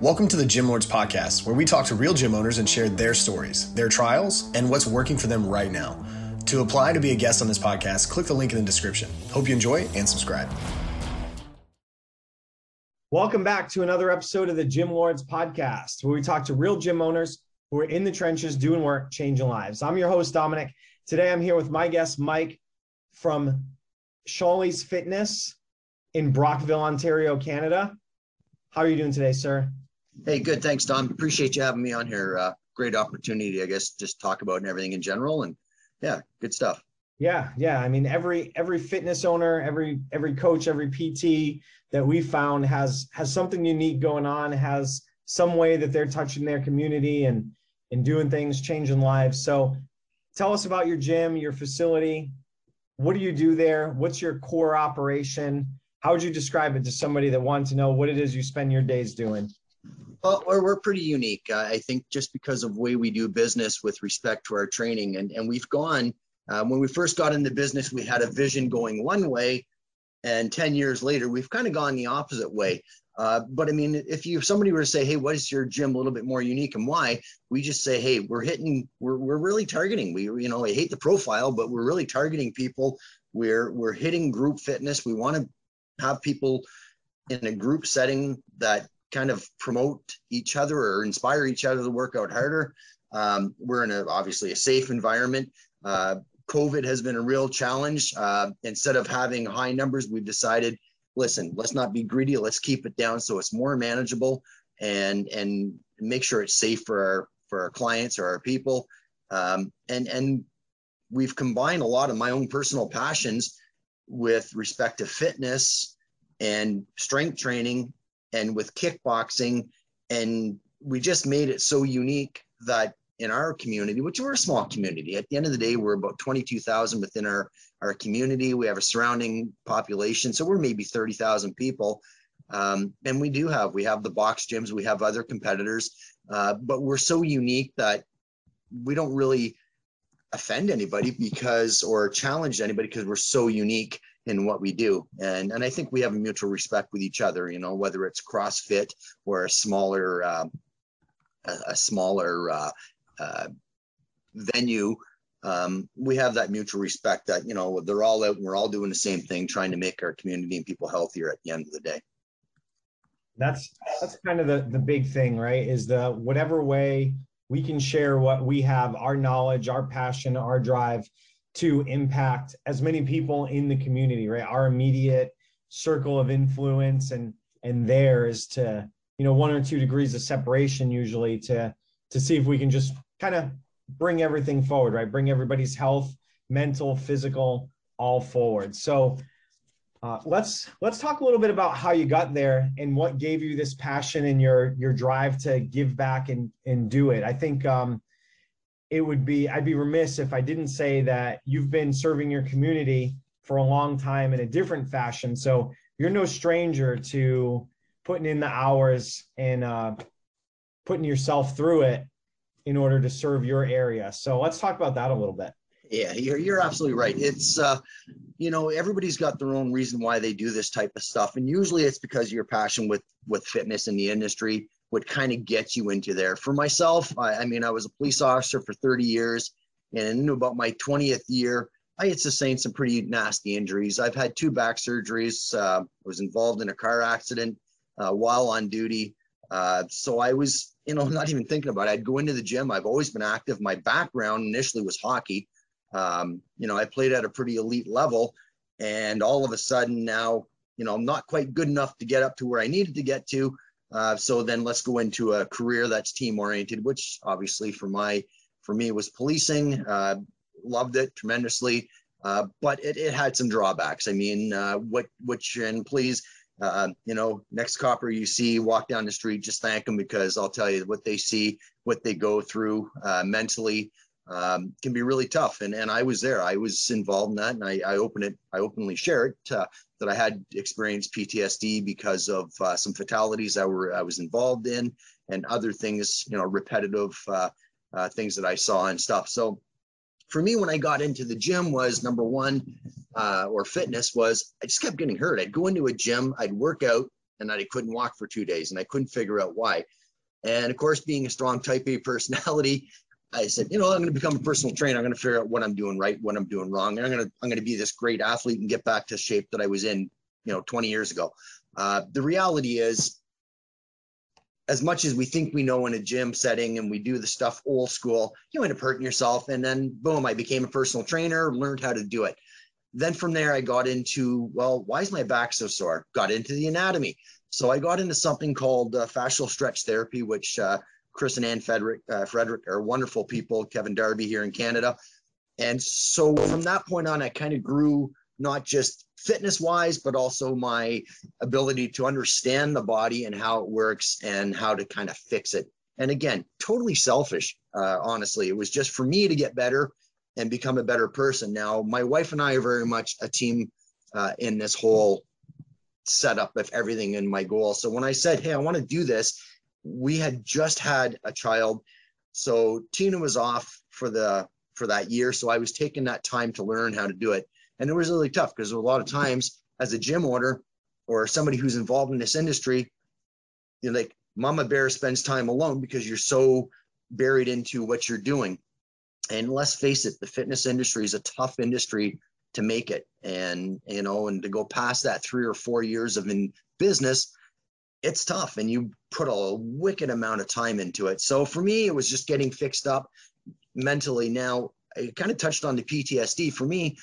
Welcome to the Gym Lords Podcast, where we talk to real gym owners and share their stories, their trials, and what's working for them right now. To apply to be a guest on this podcast, click the link in the description. Hope you enjoy and subscribe. Welcome back to another episode of the Gym Lords Podcast, where we talk to real gym owners who are in the trenches doing work, changing lives. I'm your host, Dominic. Today I'm here with my guest, Mike from Shawley's Fitness in Brockville, Ontario, Canada. How are you doing today, sir? Hey, good. Thanks, Dom. Appreciate you having me on here. Uh, great opportunity, I guess, just talk about everything in general. And yeah, good stuff. Yeah, yeah. I mean, every every fitness owner, every every coach, every PT that we found has has something unique going on, has some way that they're touching their community and and doing things, changing lives. So tell us about your gym, your facility. What do you do there? What's your core operation? How would you describe it to somebody that wants to know what it is you spend your days doing? Well, we're, we're pretty unique. I think just because of the way we do business with respect to our training. And, and we've gone, um, when we first got into business, we had a vision going one way. And 10 years later, we've kind of gone the opposite way. Uh, but I mean, if you if somebody were to say, "Hey, what is your gym a little bit more unique and why?" We just say, "Hey, we're hitting, we're we're really targeting. We you know, I hate the profile, but we're really targeting people. We're we're hitting group fitness. We want to have people in a group setting that kind of promote each other or inspire each other to work out harder. Um, we're in a obviously a safe environment. Uh, COVID has been a real challenge. Uh, instead of having high numbers, we've decided, listen, let's not be greedy. Let's keep it down so it's more manageable and and make sure it's safe for our for our clients or our people. Um, and and we've combined a lot of my own personal passions with respect to fitness and strength training and with kickboxing. And we just made it so unique that in our community, which we're a small community, at the end of the day, we're about 22,000 within our, our community. We have a surrounding population. So we're maybe 30,000 people. Um, and we do have, we have the box gyms, we have other competitors, uh, but we're so unique that we don't really offend anybody because, or challenge anybody because we're so unique in what we do. And, and I think we have a mutual respect with each other, you know, whether it's CrossFit or a smaller, um, a, a, smaller uh, uh, venue. Um, we have that mutual respect that, you know, they're all out and we're all doing the same thing, trying to make our community and people healthier at the end of the day. That's, that's kind of the, the big thing, right? Is the whatever way we can share what we have, our knowledge, our passion, our drive, to impact as many people in the community, right? Our immediate circle of influence and and theirs to you know one or two degrees of separation usually to to see if we can just kind of bring everything forward, right? Bring everybody's health, mental, physical, all forward. So uh, let's let's talk a little bit about how you got there and what gave you this passion and your your drive to give back and and do it. I think um, it would be I'd be remiss if I didn't say that you've been serving your community for a long time in a different fashion. So you're no stranger to putting in the hours and uh, putting yourself through it in order to serve your area. So let's talk about that a little bit. Yeah, you're, you're absolutely right. It's, uh, you know, everybody's got their own reason why they do this type of stuff. And usually it's because your passion with, with fitness in the industry would kind of get you into there. For myself, I, I, mean, I was a police officer for 30 years, and in about my 20th year, I had sustained some pretty nasty injuries. I've had two back surgeries. Uh, was involved in a car accident uh, while on duty. Uh, so I was, you know, not even thinking about it. I'd go into the gym. I've always been active. My background initially was hockey. Um, you know, I played at a pretty elite level, and all of a sudden now, you know, I'm not quite good enough to get up to where I needed to get to. Uh, so then let's go into a career that's team oriented, which obviously for my for me was policing. Uh, loved it tremendously, uh, but it, it had some drawbacks. I mean, uh, what which and please, uh, you know, next copper you see walk down the street, just thank them because I'll tell you what they see, what they go through uh, mentally. Um, can be really tough. And and I was there. I was involved in that, and I, I open it. I openly share it that I had experienced PTSD because of uh, some fatalities that were I was involved in and other things, you know, repetitive uh, uh, things that I saw and stuff. So for me, when I got into the gym was number one, uh, or fitness was I just kept getting hurt. I'd go into a gym, I'd work out, and I couldn't walk for two days and I couldn't figure out why. And of course, being a strong type A personality, I said, you know, I'm going to become a personal trainer. I'm going to figure out what I'm doing right, what I'm doing wrong. And I'm going to, I'm going to be this great athlete and get back to shape that I was in, you know, 20 years ago. Uh, the reality is, as much as we think we know in a gym setting and we do the stuff old school, you end up hurting yourself. And then boom, I became a personal trainer, learned how to do it. Then from there, I got into, well, why is my back so sore? Got into the anatomy. So I got into something called uh, fascial stretch therapy, which uh, Chris and Ann Frederick, uh, Frederick are wonderful people, Kevin Darby here in Canada. And so from that point on, I kind of grew not just fitness wise, but also my ability to understand the body and how it works and how to kind of fix it. And again, totally selfish, uh, honestly. It was just for me to get better and become a better person. Now, my wife and I are very much a team uh, in this whole setup of everything in my goal. So when I said, Hey, I want to do this, we had just had a child. So Tina was off for the for that year. So I was taking that time to learn how to do it. And it was really tough because a lot of times as a gym owner or somebody who's involved in this industry, you're like, Mama Bear spends time alone because you're so buried into what you're doing. And let's face it, the fitness industry is a tough industry to make it. And, you know, and to go past that three or four years of in business, it's tough. And you put a wicked amount of time into it. So for me, it was just getting fixed up mentally. Now, I kind of touched on the PTSD. For me,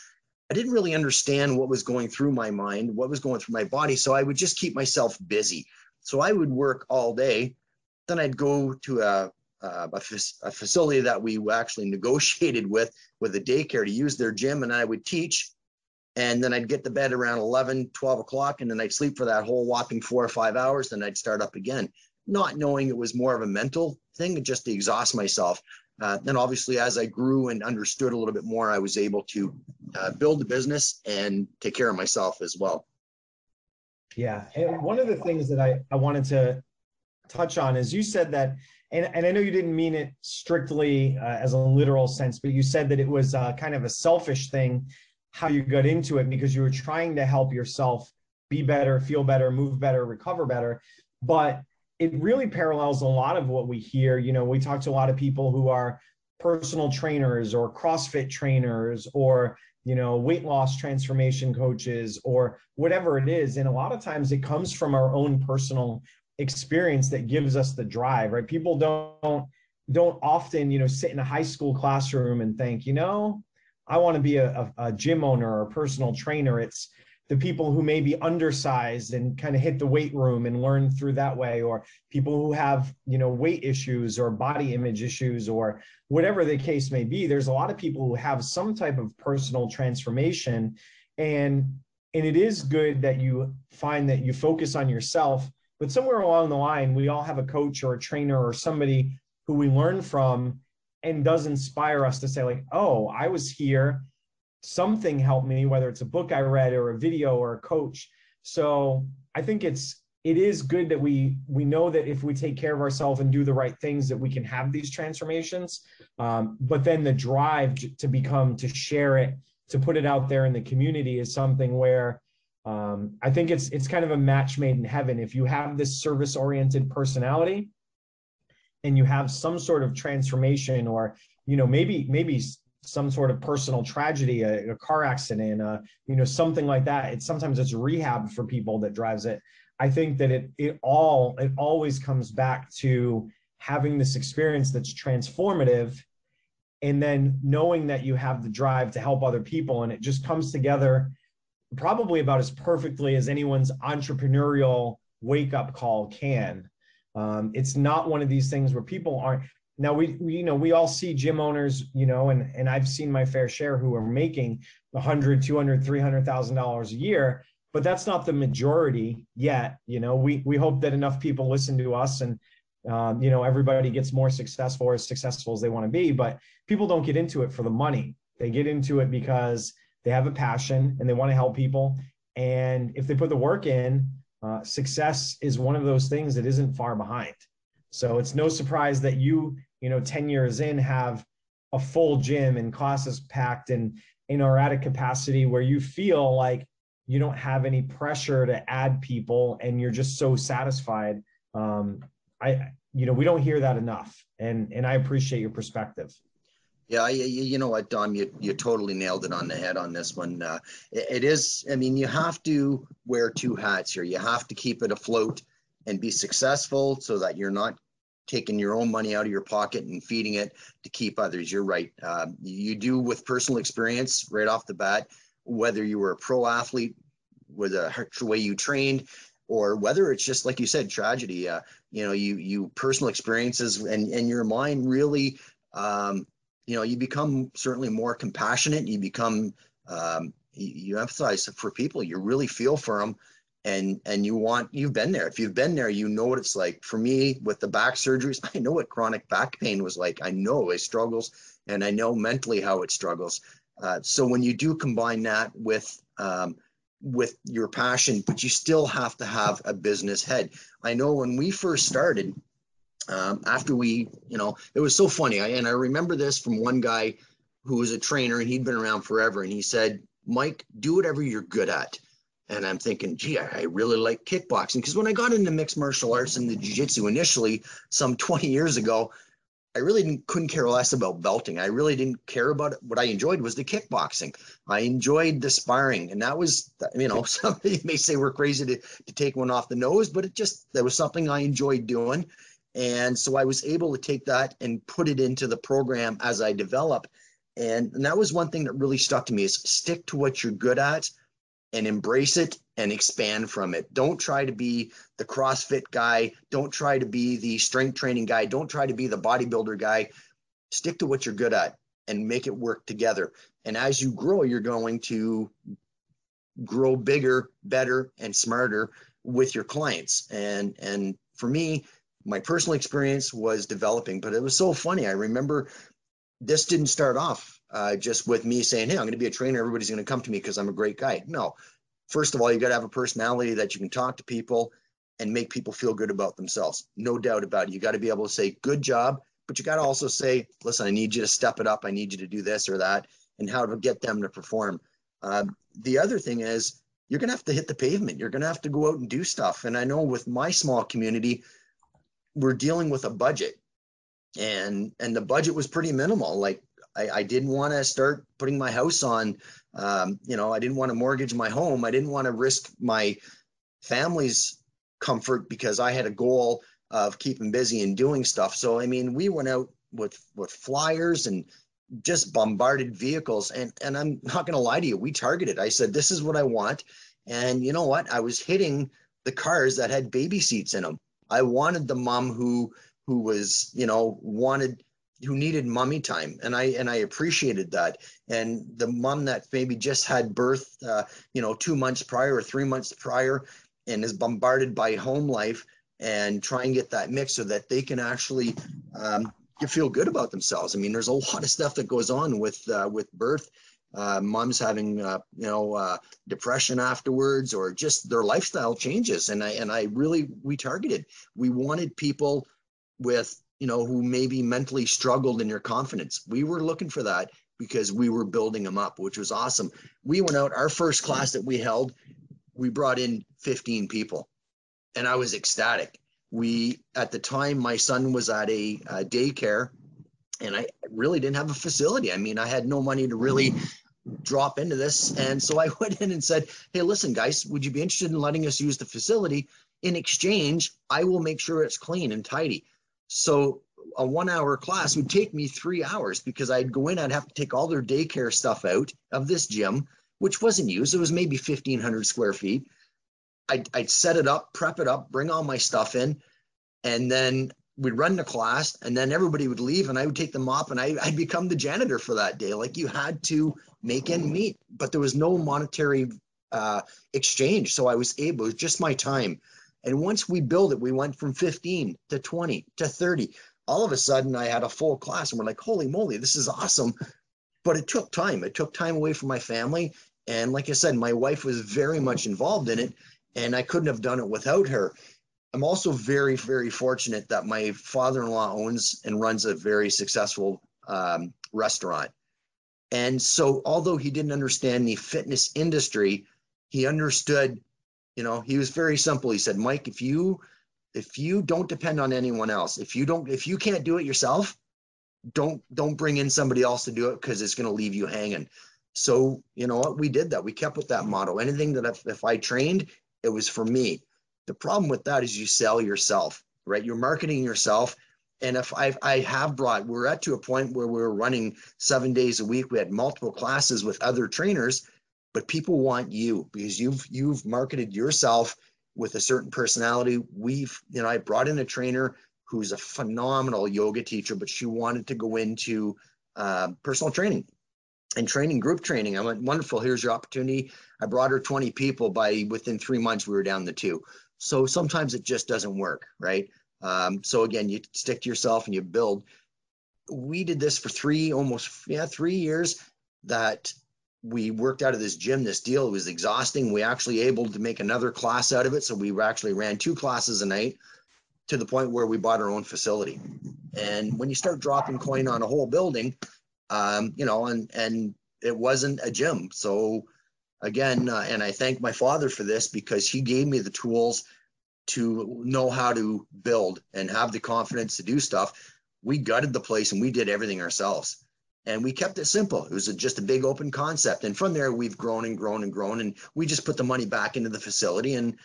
I didn't really understand what was going through my mind, what was going through my body. So I would just keep myself busy. So I would work all day. Then I'd go to a, a, a facility that we actually negotiated with, with a daycare to use their gym, and I would teach. And then I'd get to bed around 11, 12 o'clock, and then I'd sleep for that whole whopping four or five hours. Then I'd start up again, not knowing it was more of a mental thing, just to exhaust myself. Uh, then obviously, as I grew and understood a little bit more, I was able to uh, build the business and take care of myself as well. Yeah. And one of the things that I, I wanted to touch on is you said that, and, and I know you didn't mean it strictly uh, as a literal sense, but you said that it was uh, kind of a selfish thing how you got into it because you were trying to help yourself be better, feel better, move better, recover better. But it really parallels a lot of what we hear. You know, we talk to a lot of people who are personal trainers or CrossFit trainers or, you know, weight loss transformation coaches or whatever it is. And a lot of times it comes from our own personal experience that gives us the drive, right? People don't don't often, you know, sit in a high school classroom and think, you know, I want to be a, a, a gym owner or a personal trainer. It's the people who may be undersized and kind of hit the weight room and learn through that way or people who have you know weight issues or body image issues or whatever the case may be there's a lot of people who have some type of personal transformation and and it is good that you find that you focus on yourself but somewhere along the line we all have a coach or a trainer or somebody who we learn from and does inspire us to say like oh i was here. Something helped me, whether it's a book I read or a video or a coach. So I think it's it is good that we we know that if we take care of ourselves and do the right things that we can have these transformations. Um, but then the drive to become to share it to put it out there in the community is something where um, i think it's it's kind of a match made in heaven. If you have this service oriented personality and you have some sort of transformation or you know maybe maybe some sort of personal tragedy, a, a car accident, uh, you know, something like that. It's sometimes it's rehab for people that drives it. I think that it it all it always comes back to having this experience that's transformative and then knowing that you have the drive to help other people and it just comes together probably about as perfectly as anyone's entrepreneurial wake up call can um, it's not one of these things where people aren't now we, we, you know we all see gym owners you know and and i've seen my fair share who are making 100 200 300000 dollars a year but that's not the majority yet you know we we hope that enough people listen to us and um, you know everybody gets more successful or as successful as they want to be but people don't get into it for the money. They get into it because they have a passion and they want to help people. And if they put the work in uh, success is one of those things that isn't far behind. So it's no surprise that you, you know, 10 years in have a full gym and classes packed and, and are at a capacity where you feel like you don't have any pressure to add people and you're just so satisfied. Um, i you know we don't hear that enough. And and i appreciate your perspective yeah, you, you know what, Dom, you, you totally nailed it on the head on this one. Uh, it, it is, I mean, you have to wear two hats here. You have to keep it afloat and be successful so that you're not taking your own money out of your pocket and feeding it to keep others. You're right. Uh, you do with personal experience right off the bat, whether you were a pro athlete with a way you trained, or whether it's just like you said, tragedy. Uh, you know, you you personal experiences and and your mind really, um, you know, you become certainly more compassionate. You become um, you, you empathize for people. You really feel for them and and you want you've been there. If you've been there you know what it's like. For me with the back surgeries i know what chronic back pain was like. I know it struggles and i know mentally how it struggles. Uh, so when you do combine that with um, with your passion but you still have to have a business head. I know when we first started um, after we you know it was so funny I, and i remember this from one guy who was a trainer and he'd been around forever and he said mike do whatever you're good at and I'm thinking, gee, I, really like kickboxing. Because when I got into mixed martial arts and the jiu-jitsu initially, some 20 years ago, I really didn't, couldn't care less about belting. I really didn't care about it. What I enjoyed was the kickboxing. I enjoyed the sparring. And that was, you know, somebody may say we're crazy to, to take one off the nose, but it just, that was something I enjoyed doing. And so I was able to take that and put it into the program as I develop. And, and that was one thing that really stuck to me is stick to what you're good at and embrace it and expand from it. Don't try to be the CrossFit guy. Don't try to be the strength training guy. Don't try to be the bodybuilder guy. Stick to what you're good at and make it work together. And as you grow, you're going to grow bigger, better, and smarter with your clients. And and for me, my personal experience was developing, but it was so funny. I remember this didn't start off uh, just with me saying, Hey, I'm going to be a trainer. Everybody's going to come to me because I'm a great guy. No, first of all, you got to have a personality that you can talk to people and make people feel good about themselves. No doubt about it. You got to be able to say, Good job. But you got to also say, Listen, I need you to step it up. I need you to do this or that, and how to get them to perform. Uh, the other thing is, you're going to have to hit the pavement. You're going to have to go out and do stuff. And I know with my small community, we're dealing with a budget and and the budget was pretty minimal like I, I didn't want to start putting my house on. Um, you know, I didn't want to mortgage my home. I didn't want to risk my family's comfort because I had a goal of keeping busy and doing stuff. So, I mean, we went out with with flyers and just bombarded vehicles. And and I'm not going to lie to you, we targeted. I said, this is what I want. And you know what? I was hitting the cars that had baby seats in them. I wanted the mom who who was, you know, wanted who needed mommy time and i and i appreciated that. And the mom that maybe just had birth uh, you know two months prior or three months prior and is bombarded by home life and try and get that mix so that they can actually um, feel good about themselves. I mean there's a lot of stuff that goes on with uh, with birth uh, moms having uh, you know uh, depression afterwards or just their lifestyle changes and i and i really we targeted we wanted people with you know, who maybe mentally struggled in your confidence. We were looking for that because we were building them up, which was awesome. We went out, our first class that we held, we brought in 15 people and I was ecstatic. We, at the time, my son was at a, a daycare and I really didn't have a facility. I mean, I had no money to really drop into this. And so I went in and said, Hey, listen, guys, would you be interested in letting us use the facility? In exchange, I will make sure it's clean and tidy. So a one hour class would take me three hours because I'd go in, I'd have to take all their daycare stuff out of this gym, which wasn't used. It was maybe 1,500 square feet. I'd, I'd set it up, prep it up, bring all my stuff in, and then we'd run the class, and then everybody would leave, and I would take them off, and I, I'd become the janitor for that day. Like you had to make end meet, but there was no monetary uh, exchange. So I was able, it was just my time. And once we built it, we went from 15 to 20 to 30. All of a sudden, I had a full class, and we're like, holy moly, this is awesome. But it took time. It took time away from my family. And like I said, my wife was very much involved in it, and I couldn't have done it without her. I'm also very, very fortunate that my father in law owns and runs a very successful um, restaurant. And so, although he didn't understand the fitness industry, he understood, you know, he was very simple. He said, Mike, if you if you don't depend on anyone else, if you don't if you can't do it yourself, don't don't bring in somebody else to do it because it's going to leave you hanging. So, you know what? We did that. We kept with that motto. Anything that if, if I trained, it was for me. The problem with that is you sell yourself, right? You're marketing yourself. And if I, I have brought, we're at to a point where we're running seven days a week. We had multiple classes with other trainers, but people want you because you've you've marketed yourself with a certain personality. We've, you know, I brought in a trainer who's a phenomenal yoga teacher, but she wanted to go into uh, personal training and training group training. I went, wonderful. Here's your opportunity. I brought her 20 people by within three months, we were down to two. So sometimes it just doesn't work, right? Um, so again, you stick to yourself and you build. We did this for three, almost, yeah, three years that we worked out of this gym, this deal. Was exhausting. We actually able to make another class out of it. So we actually ran two classes a night to the point where we bought our own facility. And when you start dropping coin on a whole building, um, you know, and and it wasn't a gym. So again, uh, and I thank my father for this because he gave me the tools to know how to build and have the confidence to do stuff. We gutted the place and we did everything ourselves. And we kept it simple. It was a, just a big open concept. And from there, we've grown and grown and grown. And we just put the money back into the facility and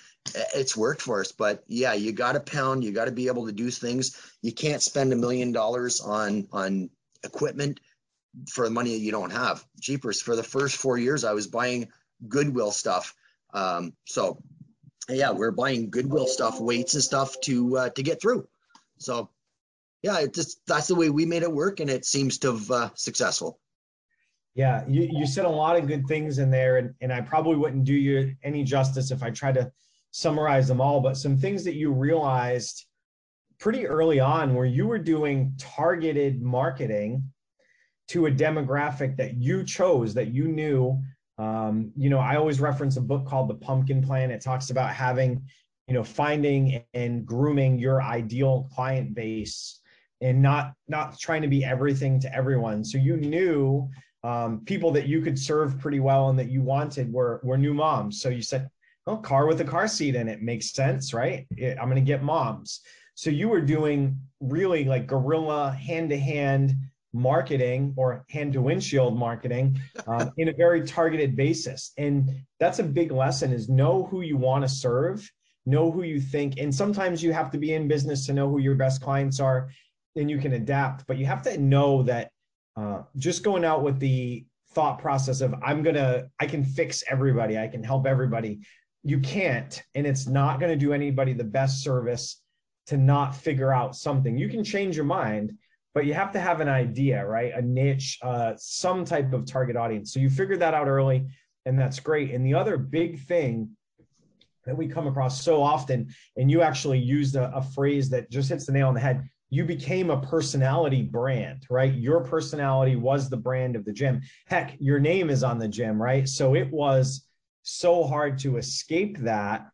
it's worked for us. But yeah, you got to pound, you got to be able to do things. You can't spend a million dollars on, on equipment for the money that you don't have. Jeepers, for the first four years, I was buying Goodwill stuff. Um, so yeah, we're buying Goodwill stuff, weights and stuff to uh, to get through. So yeah, it just that's the way we made it work, and it seems to have uh, successful. Yeah, you, you said a lot of good things in there, and, and I probably wouldn't do you any justice if I tried to summarize them all. But some things that you realized pretty early on where you were doing targeted marketing to a demographic that you chose, that you knew. Um, you know, I always reference a book called The Pumpkin Plan. It talks about having, you know, finding and grooming your ideal client base and not not trying to be everything to everyone. So you knew um, people that you could serve pretty well and that you wanted were were new moms. So you said, "Oh, car with a car seat in it makes sense, right? I'm going to get moms." So you were doing really like guerrilla hand to hand marketing or hand to windshield marketing uh, in a very targeted basis. And that's a big lesson is know who you want to serve know who you think and sometimes you have to be in business to know who your best clients are and you can adapt. But you have to know that uh, just going out with the thought process of i'm gonna i can fix everybody i can help everybody you can't and it's not going to do anybody the best service to not figure out something. You can change your mind but you have to have an idea, right? A niche, uh, some type of target audience. So you figured that out early, and that's great. And the other big thing that we come across so often, and you actually used a, a phrase that just hits the nail on the head. You became a personality brand, right? Your personality was the brand of the gym. Heck, your name is on the gym, right? So it was so hard to escape that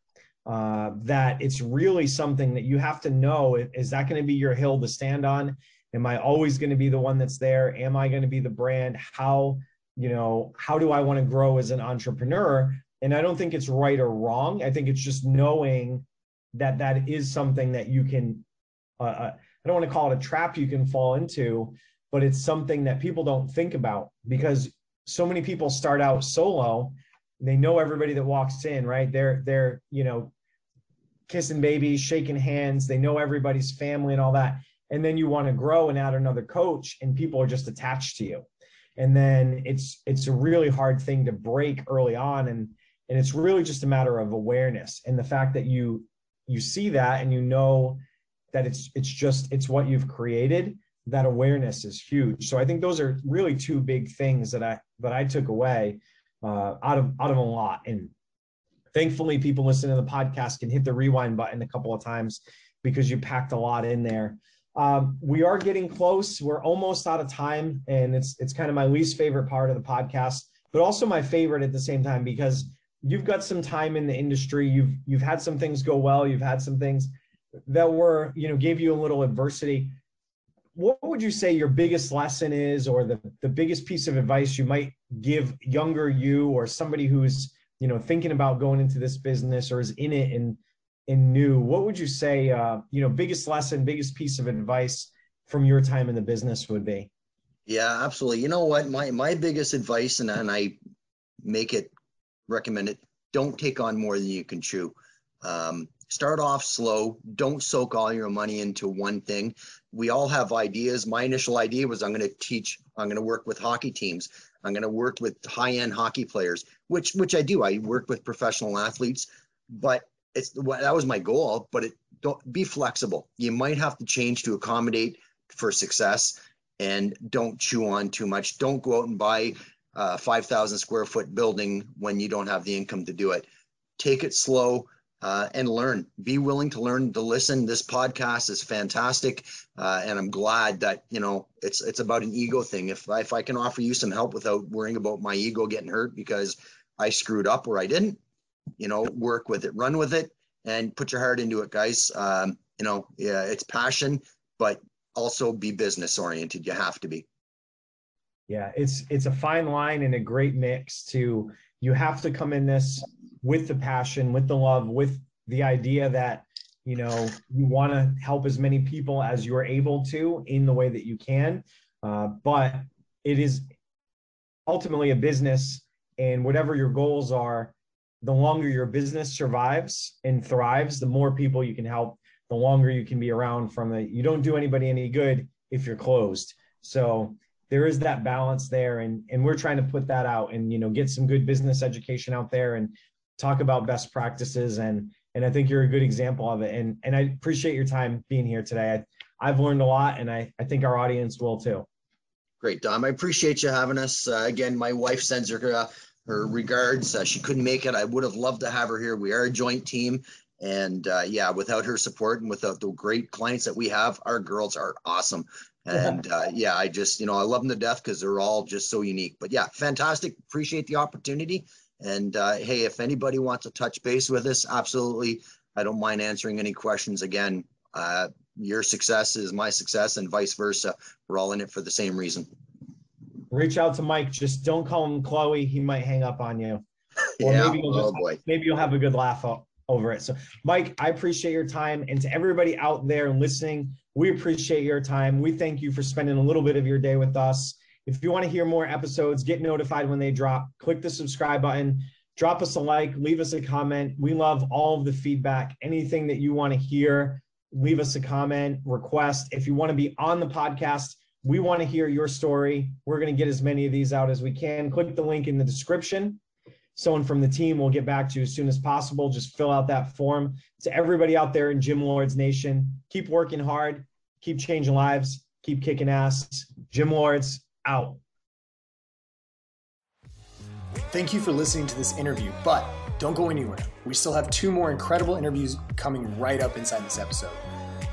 uh, that it's really something that you have to know is that going to be your hill to stand on am i always going to be the one that's there? Am i going to be the brand? How you know how do i want to grow as an entrepreneur? And i don't think it's right or wrong. I think it's just knowing that that is something that you can uh, uh i don't want to call it a trap you can fall into but it's something that people don't think about because so many people start out solo. They know everybody that walks in right? They're they're you know kissing babies shaking hands. They know everybody's family and all that and then you want to grow and add another coach and people are just attached to you. And then it's it's a really hard thing to break early on and and it's really just a matter of awareness and the fact that you you see that and you know that it's it's just it's what you've created that awareness is huge. So i think those are really two big things that i that i took away uh, out of out of a lot. And thankfully people listening to the podcast can hit the rewind button a couple of times because you packed a lot in there um, we are getting close. We're almost out of time, and it's it's kind of my least favorite part of the podcast, but also my favorite at the same time because you've got some time in the industry. You've you've had some things go well. You've had some things that were you know gave you a little adversity. What would you say your biggest lesson is, or the the biggest piece of advice you might give younger you or somebody who's you know thinking about going into this business or is in it and and new what would you say uh, you know biggest lesson biggest piece of advice from your time in the business would be? Yeah absolutely. You know what? My my biggest advice and, and i make it recommend it don't take on more than you can chew. Um, start off slow. Don't soak all your money into one thing. We all have ideas. My initial idea was i'm going to teach i'm going to work with hockey teams. I'm going to work with high-end hockey players which which i do. I work with professional athletes. But it's that was my goal but it don't be flexible you might have to change to accommodate for success and don't chew on too much don't go out and buy a 5000 square foot building when you don't have the income to do it take it slow uh, and learn. Be willing to learn to listen. This podcast is fantastic, uh, and I'm glad that you know it's it's about an ego thing. If if I can offer you some help without worrying about my ego getting hurt because I screwed up or I didn't, you know, work with it, run with it, and put your heart into it, guys. Um, you know, yeah, it's passion, but also be business oriented. You have to be. Yeah, it's it's a fine line and a great mix to you have to come in this with the passion, with the love, with the idea that you know you want to help as many people as you're able to in the way that you can. Uh, but it is ultimately a business, and whatever your goals are, the longer your business survives and thrives, the more people you can help, the longer you can be around from it. You don't do anybody any good if you're closed. So there is that balance there and and we're trying to put that out and you know get some good business education out there and talk about best practices and and I think you're a good example of it. And and I appreciate your time being here today. I, I've learned a lot, and I I think our audience will too. Great, Dom. I appreciate you having us. Uh, again, my wife sends her uh, her regards. Uh, she couldn't make it. I would have loved to have her here. We are a joint team, and uh, yeah, without her support and without the great clients that we have, our girls are awesome. And uh, yeah, I just you know I love them to death because they're all just so unique. But yeah, fantastic. Appreciate the opportunity and uh, hey, if anybody wants to touch base with us, absolutely. I don't mind answering any questions. Again, uh, your success is my success, and vice versa. We're all in it for the same reason. Reach out to Mike. Just don't call him Chloe. He might hang up on you. Or yeah. maybe you'll just, oh boy. Maybe you'll have a good laugh over it. So, Mike, I appreciate your time, and to everybody out there listening, we appreciate your time. We thank you for spending a little bit of your day with us. If you want to hear more episodes, get notified when they drop, click the subscribe button, drop us a like, leave us a comment. We love all of the feedback. Anything that you want to hear, leave us a comment, request. If you want to be on the podcast, we want to hear your story. We're going to get as many of these out as we can. Click the link in the description. Someone from the team will get back to you as soon as possible. Just fill out that form. To everybody out there in Gym Lords Nation, keep working hard, keep changing lives, keep kicking ass. Gym Lords, out. Thank you for listening to this interview, but don't go anywhere. We still have two more incredible interviews coming right up inside this episode.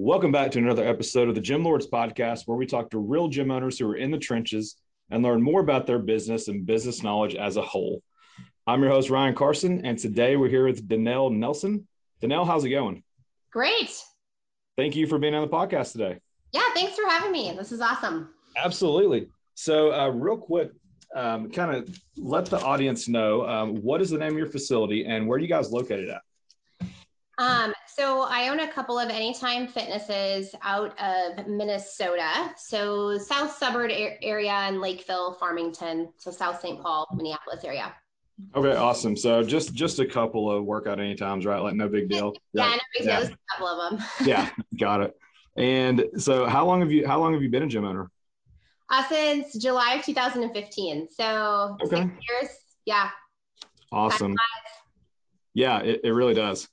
Welcome back to another episode of the Gym Lords podcast, where we talk to real gym owners who are in the trenches and learn more about their business and business knowledge as a whole. I'm your host, Ryan Carson, and today we're here with Danelle Nelson. Danelle, how's it going? Great. Thank you for being on the podcast today. Yeah, thanks for having me. This is awesome. Absolutely. So, uh, real quick, um, kind of let the audience know um, what is the name of your facility and where are you guys located at? Um, so I own a couple of Anytime Fitnesses out of Minnesota. So South Suburb area in Lakeville, Farmington, so South St. Paul, Minneapolis area. Okay, awesome. So just just a couple of workout anytimes, right? Like no big deal. yeah, no big deal. a couple of them. yeah, got it. And so, how long have you how long have you been a gym owner? Uh, since July of 2015. So okay. six years. Yeah. Awesome. Yeah, it, it really does.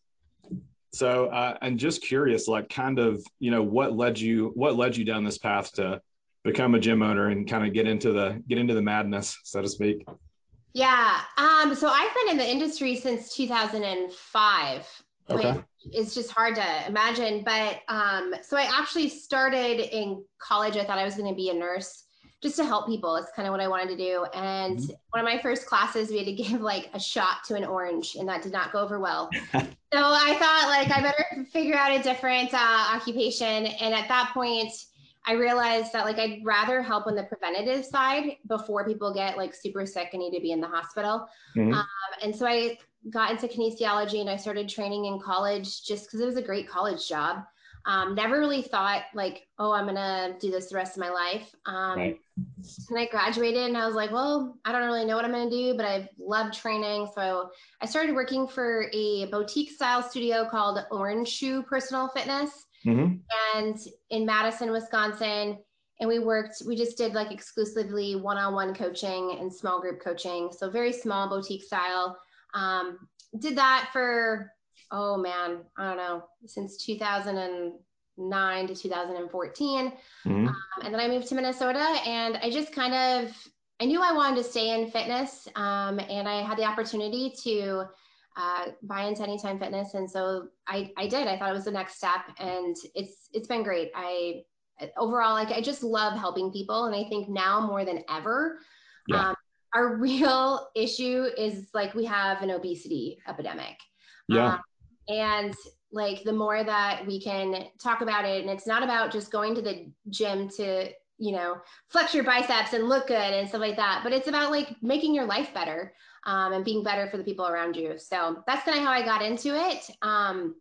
So, uh, I'm just curious, like, kind of, you know, what led you what led you down this path to become a gym owner and kind of get into the get into the madness, so to speak. Yeah. Um, so I've been in the industry since 2005. Okay. It's just hard to imagine. But um, so I actually started in college. I thought I was going to be a nurse just to help people. It's kind of what I wanted to do. And mm-hmm. one of my first classes, we had to give like a shot to an orange, and that did not go over well. so I thought like I better figure out a different uh, occupation. And at that point, I realized that like I'd rather help on the preventative side before people get like super sick and need to be in the hospital. Mm-hmm. Um, and so I got into kinesiology and I started training in college just because it was a great college job. Um, never really thought like, oh, I'm gonna do this the rest of my life. Um, right. And I graduated and I was like, well, I don't really know what I'm gonna do, but I've loved training. So I started working for a boutique style studio called Orange Shoe Personal Fitness mm-hmm. and in Madison, Wisconsin. And we worked, we just did like exclusively one on one coaching and small group coaching. So very small boutique style. Um, did that for, oh man, I don't know, since 2009 to 2014. Mm-hmm. Um, and then I moved to Minnesota and I just kind of, I knew I wanted to stay in fitness. Um, and I had the opportunity to uh, buy into Anytime Fitness, and so I I did. I thought it was the next step, and it's it's been great. I overall like I just love helping people, and I think now more than ever. Yeah. Um, our real issue is like we have an obesity epidemic. Yeah. Um, and like the more that we can talk about it, and it's not about just going to the gym to, you know, flex your biceps and look good and stuff like that, but it's about like making your life better um, and being better for the people around you. So that's kind of how I got into it. Um,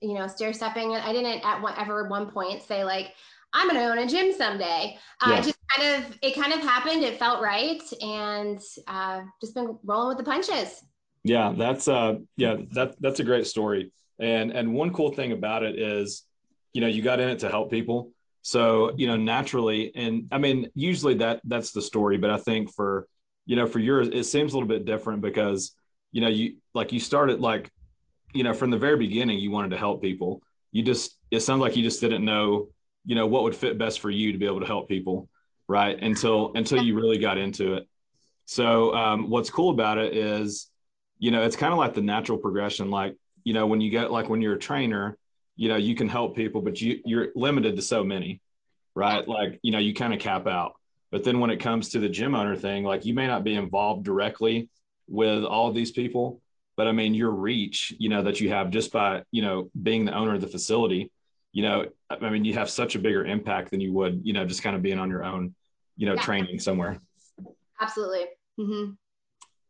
you know, stair stepping. I didn't at one, ever at one point say like, I'm going to own a gym someday. Uh, yeah. Just kind of, it kind of happened. It felt right. And uh, just been rolling with the punches. Yeah, that's, uh, yeah, that, that's a great story. And, and one cool thing about it is, you know, you got in it to help people. So, you know, naturally, and I mean, usually that that's the story, but I think for, you know, for yours, it seems a little bit different because, you know, you like you started like, you know, from the very beginning, you wanted to help people. You just, it sounds like you just didn't know, you know, what would fit best for you to be able to help people, right? Until until you really got into it. So, um, what's cool about it is, you know, it's kind of like the natural progression. Like, you know, when you get like when you're a trainer, you know, you can help people, but you you're limited to so many, right? Like, you know, you kind of cap out. But then when it comes to the gym owner thing, like you may not be involved directly with all of these people, but I mean, your reach, you know, that you have just by, you know, being the owner of the facility, you know, I mean, you have such a bigger impact than you would, you know, just kind of being on your own, you know, yeah. training somewhere. Absolutely. Mm-hmm.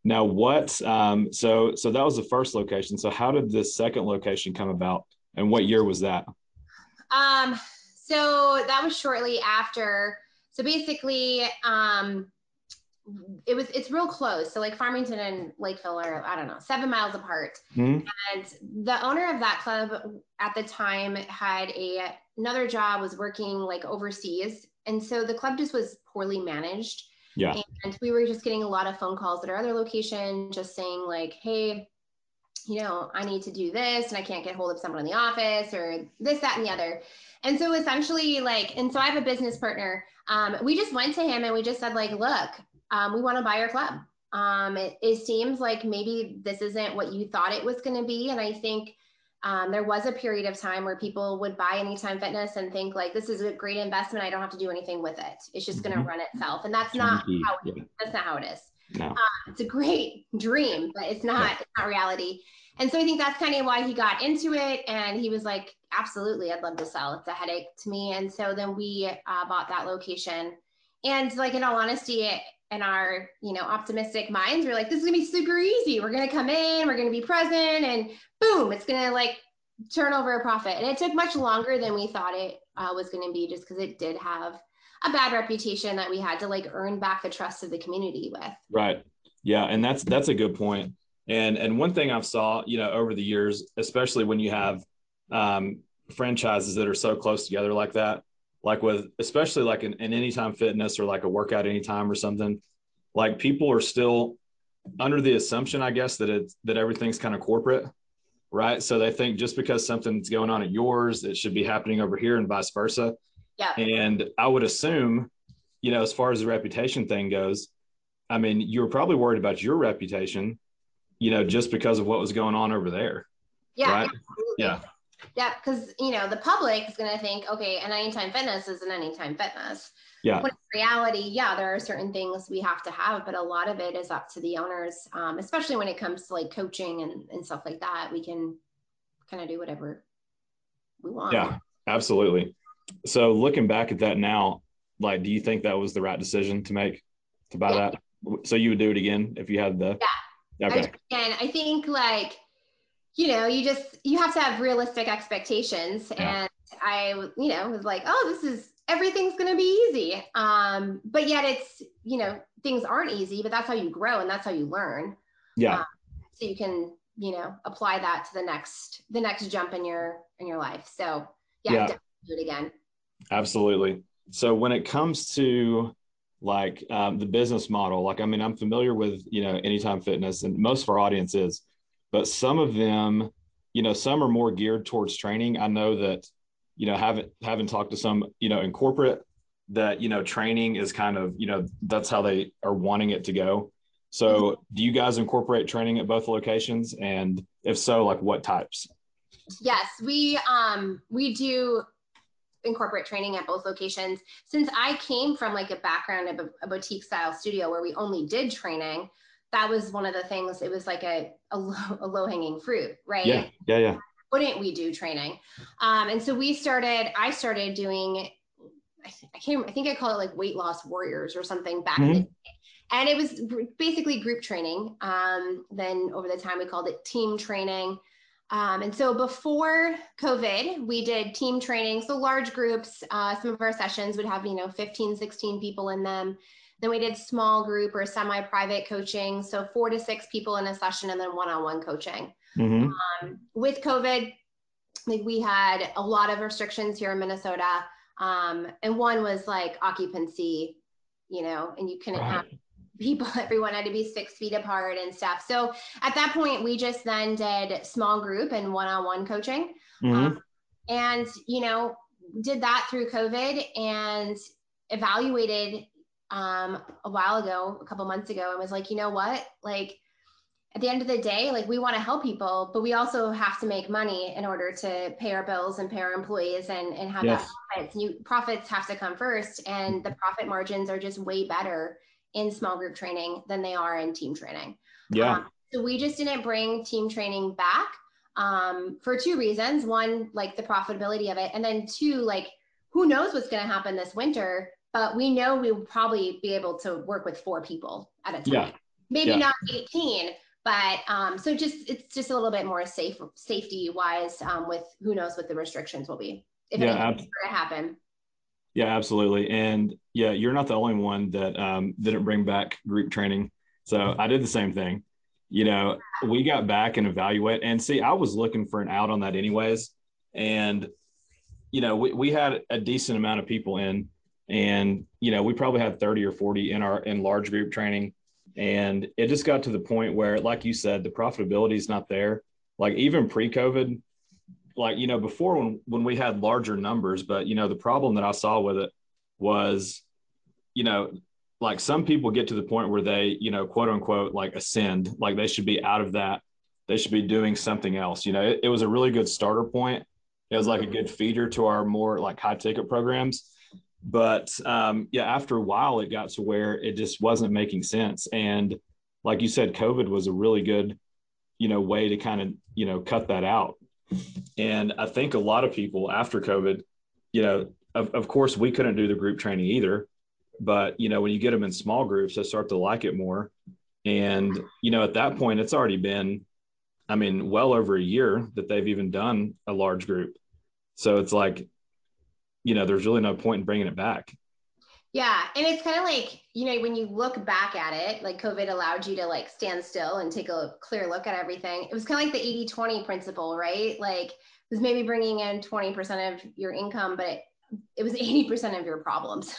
Now, what, um, so, so that was the first location. So how did this second location come about and what year was that? Um, so that was shortly after so basically, um, it was it's real close. So like Farmington and Lakeville are I don't know seven miles apart. Mm-hmm. And the owner of that club at the time had a another job was working like overseas, and so the club just was poorly managed. Yeah. And we were just getting a lot of phone calls at our other location, just saying like, hey, you know, I need to do this, and I can't get hold of someone in the office, or this, that, and the other. And so essentially, like, and so I have a business partner. Um, we just went to him and we just said, like, look, um, we want to buy your club. Um, it, it, seems like maybe this isn't what you thought it was going to be. And I think um, there was a period of time where people would buy Anytime Fitness and think like, this is a great investment. I don't have to do anything with it. It's just going to mm-hmm. run itself. And that's not how, yeah. that's not how it is. No. Uh, it's a great dream, but it's not, yeah. it's not reality. And so I think that's kind of why he got into it. And he was like, absolutely, I'd love to sell. It's a headache to me. And so then we uh, bought that location. And like, in all honesty, in our, you know, optimistic minds, we're like, this is gonna be super easy. We're gonna come in, we're gonna be present, and boom, it's gonna like turn over a profit. And it took much longer than we thought it uh, was gonna be just because it did have a bad reputation that we had to like earn back the trust of the community with. Right. Yeah. And that's, that's a good point and and one thing I've saw, you know, over the years, especially when you have um, franchises that are so close together like that, like with especially like an, an anytime fitness or like a workout anytime or something, like people are still under the assumption, I guess, that it's that everything's kind of corporate, right? So they think just because something's going on at yours, it should be happening over here and vice versa. Yeah. And I would assume, you know, as far as the reputation thing goes, I mean, you were probably worried about your reputation, you know, just because of what was going on over there. Yeah, right? Yeah. Yeah, because you know the public is going to think, okay, an anytime fitness is an anytime fitness. Yeah. When in reality, yeah, there are certain things we have to have, but a lot of it is up to the owners, um, especially when it comes to like coaching and, and stuff like that. We can kind of do whatever we want. Yeah, absolutely. So looking back at that now, like, do you think that was the right decision to make to buy Yeah. that? So you would do it again if you had the. Yeah. Okay. I, and I think like, you know, you just you have to have realistic expectations. Yeah. And I, you know, was like, oh, this is everything's gonna be easy. Um, but yet it's, you know, things aren't easy, but that's how you grow and that's how you learn. Yeah. So you can, you know, apply that to the next the next jump in your in your life. So yeah, Yeah. definitely do it again. Absolutely. So when it comes to like um, the business model, like I mean, I'm familiar with you know Anytime Fitness, and most of our audience is, but some of them, you know, some are more geared towards training. I know that, you know, haven't having talked to some, you know, in corporate, that you know training is kind of you know that's how they are wanting it to go. So do you guys incorporate training at both locations, and if so, like what types? Yes, we um we do incorporate training at both locations. Since I came from like a background of a, a boutique style studio where we only did training, that was one of the things. It was like a a low, a low hanging fruit, right? Yeah, yeah, yeah. Wouldn't we do training? Um, and so we started. I started doing. I, I can't. I think I call it like weight loss warriors or something back in the day. And it was basically group training. Um, then over the time we called it team training. Um, and so before COVID, we did team training. So large groups, uh, some of our sessions would have, you know, 15, 16 people in them. Then we did small group or semi private coaching. So four to six people in a session and then one on one coaching. Mhm. Um, with COVID, like we had a lot of restrictions here in Minnesota. Um, and one was like occupancy, you know, and you couldn't have people, everyone had to be six feet apart and stuff. So at that point, we just then did small group and one on one coaching. Mhm. Um, and, you know, did that through COVID and evaluated um, a while ago, a couple months ago, and was like, you know what? Like, at the end of the day, like we want to help people, but we also have to make money in order to pay our bills and pay our employees and, and have Yes. that profits. You profits have to come first, and the profit margins are just way better in small group training than they are in team training. Yeah. Um, so we just didn't bring team training back um, for two reasons. One, like the profitability of it, and then two, like who knows what's going to happen this winter. But we know we will probably be able to work with four people at a time. Yeah. Maybe Yeah. not 18, but um, so just it's just a little bit more safe safety wise um, with who knows what the restrictions will be if Yeah, ab- were to happen. Yeah, absolutely. And yeah, you're not the only one that um, didn't bring back group training. So I did the same thing. You know, we got back and evaluate. And see, I was looking for an out on that anyways. And, you know, we, we had a decent amount of people in, and, you know, we probably had 30 or 40 in our in large group training. And it just got to the point where, like you said, the profitability is not there. Like even pre COVID, like you know before when when we had larger numbers but you know the problem that i saw with it was you know like some people get to the point where they you know quote unquote like ascend. Like they should be out of that. They should be doing something else. You know it, it was a really good starter point. It was like a mm-hmm. good feeder to our more like high ticket programs but um yeah after a while it got to where it just wasn't making sense and like you said covid was a really good you know way to kind of you know cut that out and I think a lot of people after COVID, you know, of, of course, we couldn't do the group training either. But, you know, when you get them in small groups, they start to like it more. And, you know, at that point, it's already been, I mean, well over a year that they've even done a large group. So it's like, you know, there's really no point in bringing it back. Yeah. And it's kind of like, you know, when you look back at it, like COVID allowed you to like stand still and take a clear look at everything. It was kind of like the 80 20 principle, right? Like it was maybe bringing in 20% of your income, but it, it was 80% of your problems.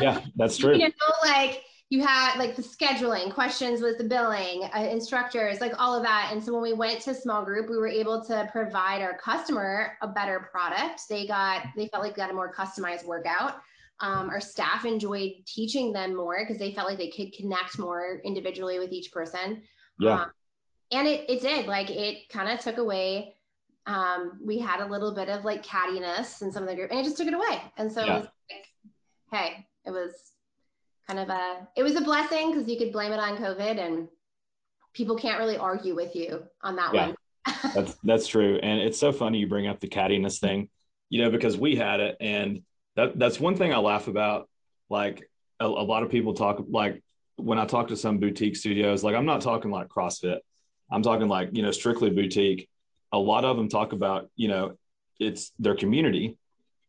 Yeah, that's true. you know, like you had like the scheduling, questions with the billing, uh, instructors, like all of that. And so when we went to small group, we were able to provide our customer a better product. They got, they felt like they got a more customized workout. Um, our staff enjoyed teaching them more because they felt like they could connect more individually with each person. Yeah. Um, and it, it did like it kind of took away um, we had a little bit of like cattiness in some of the group and it just took it away and so Yeah. it was like hey it was kind of a it was a blessing because you could blame it on covid and people can't really argue with you on that Yeah. one That's that's true, and it's so funny you bring up the cattiness thing, you know, because we had it, and that that's one thing I laugh about. Like a, a lot of people talk, like when I talk to some boutique studios, like I'm not talking like CrossFit, I'm talking like you know strictly boutique. A lot of them talk about you know it's their community,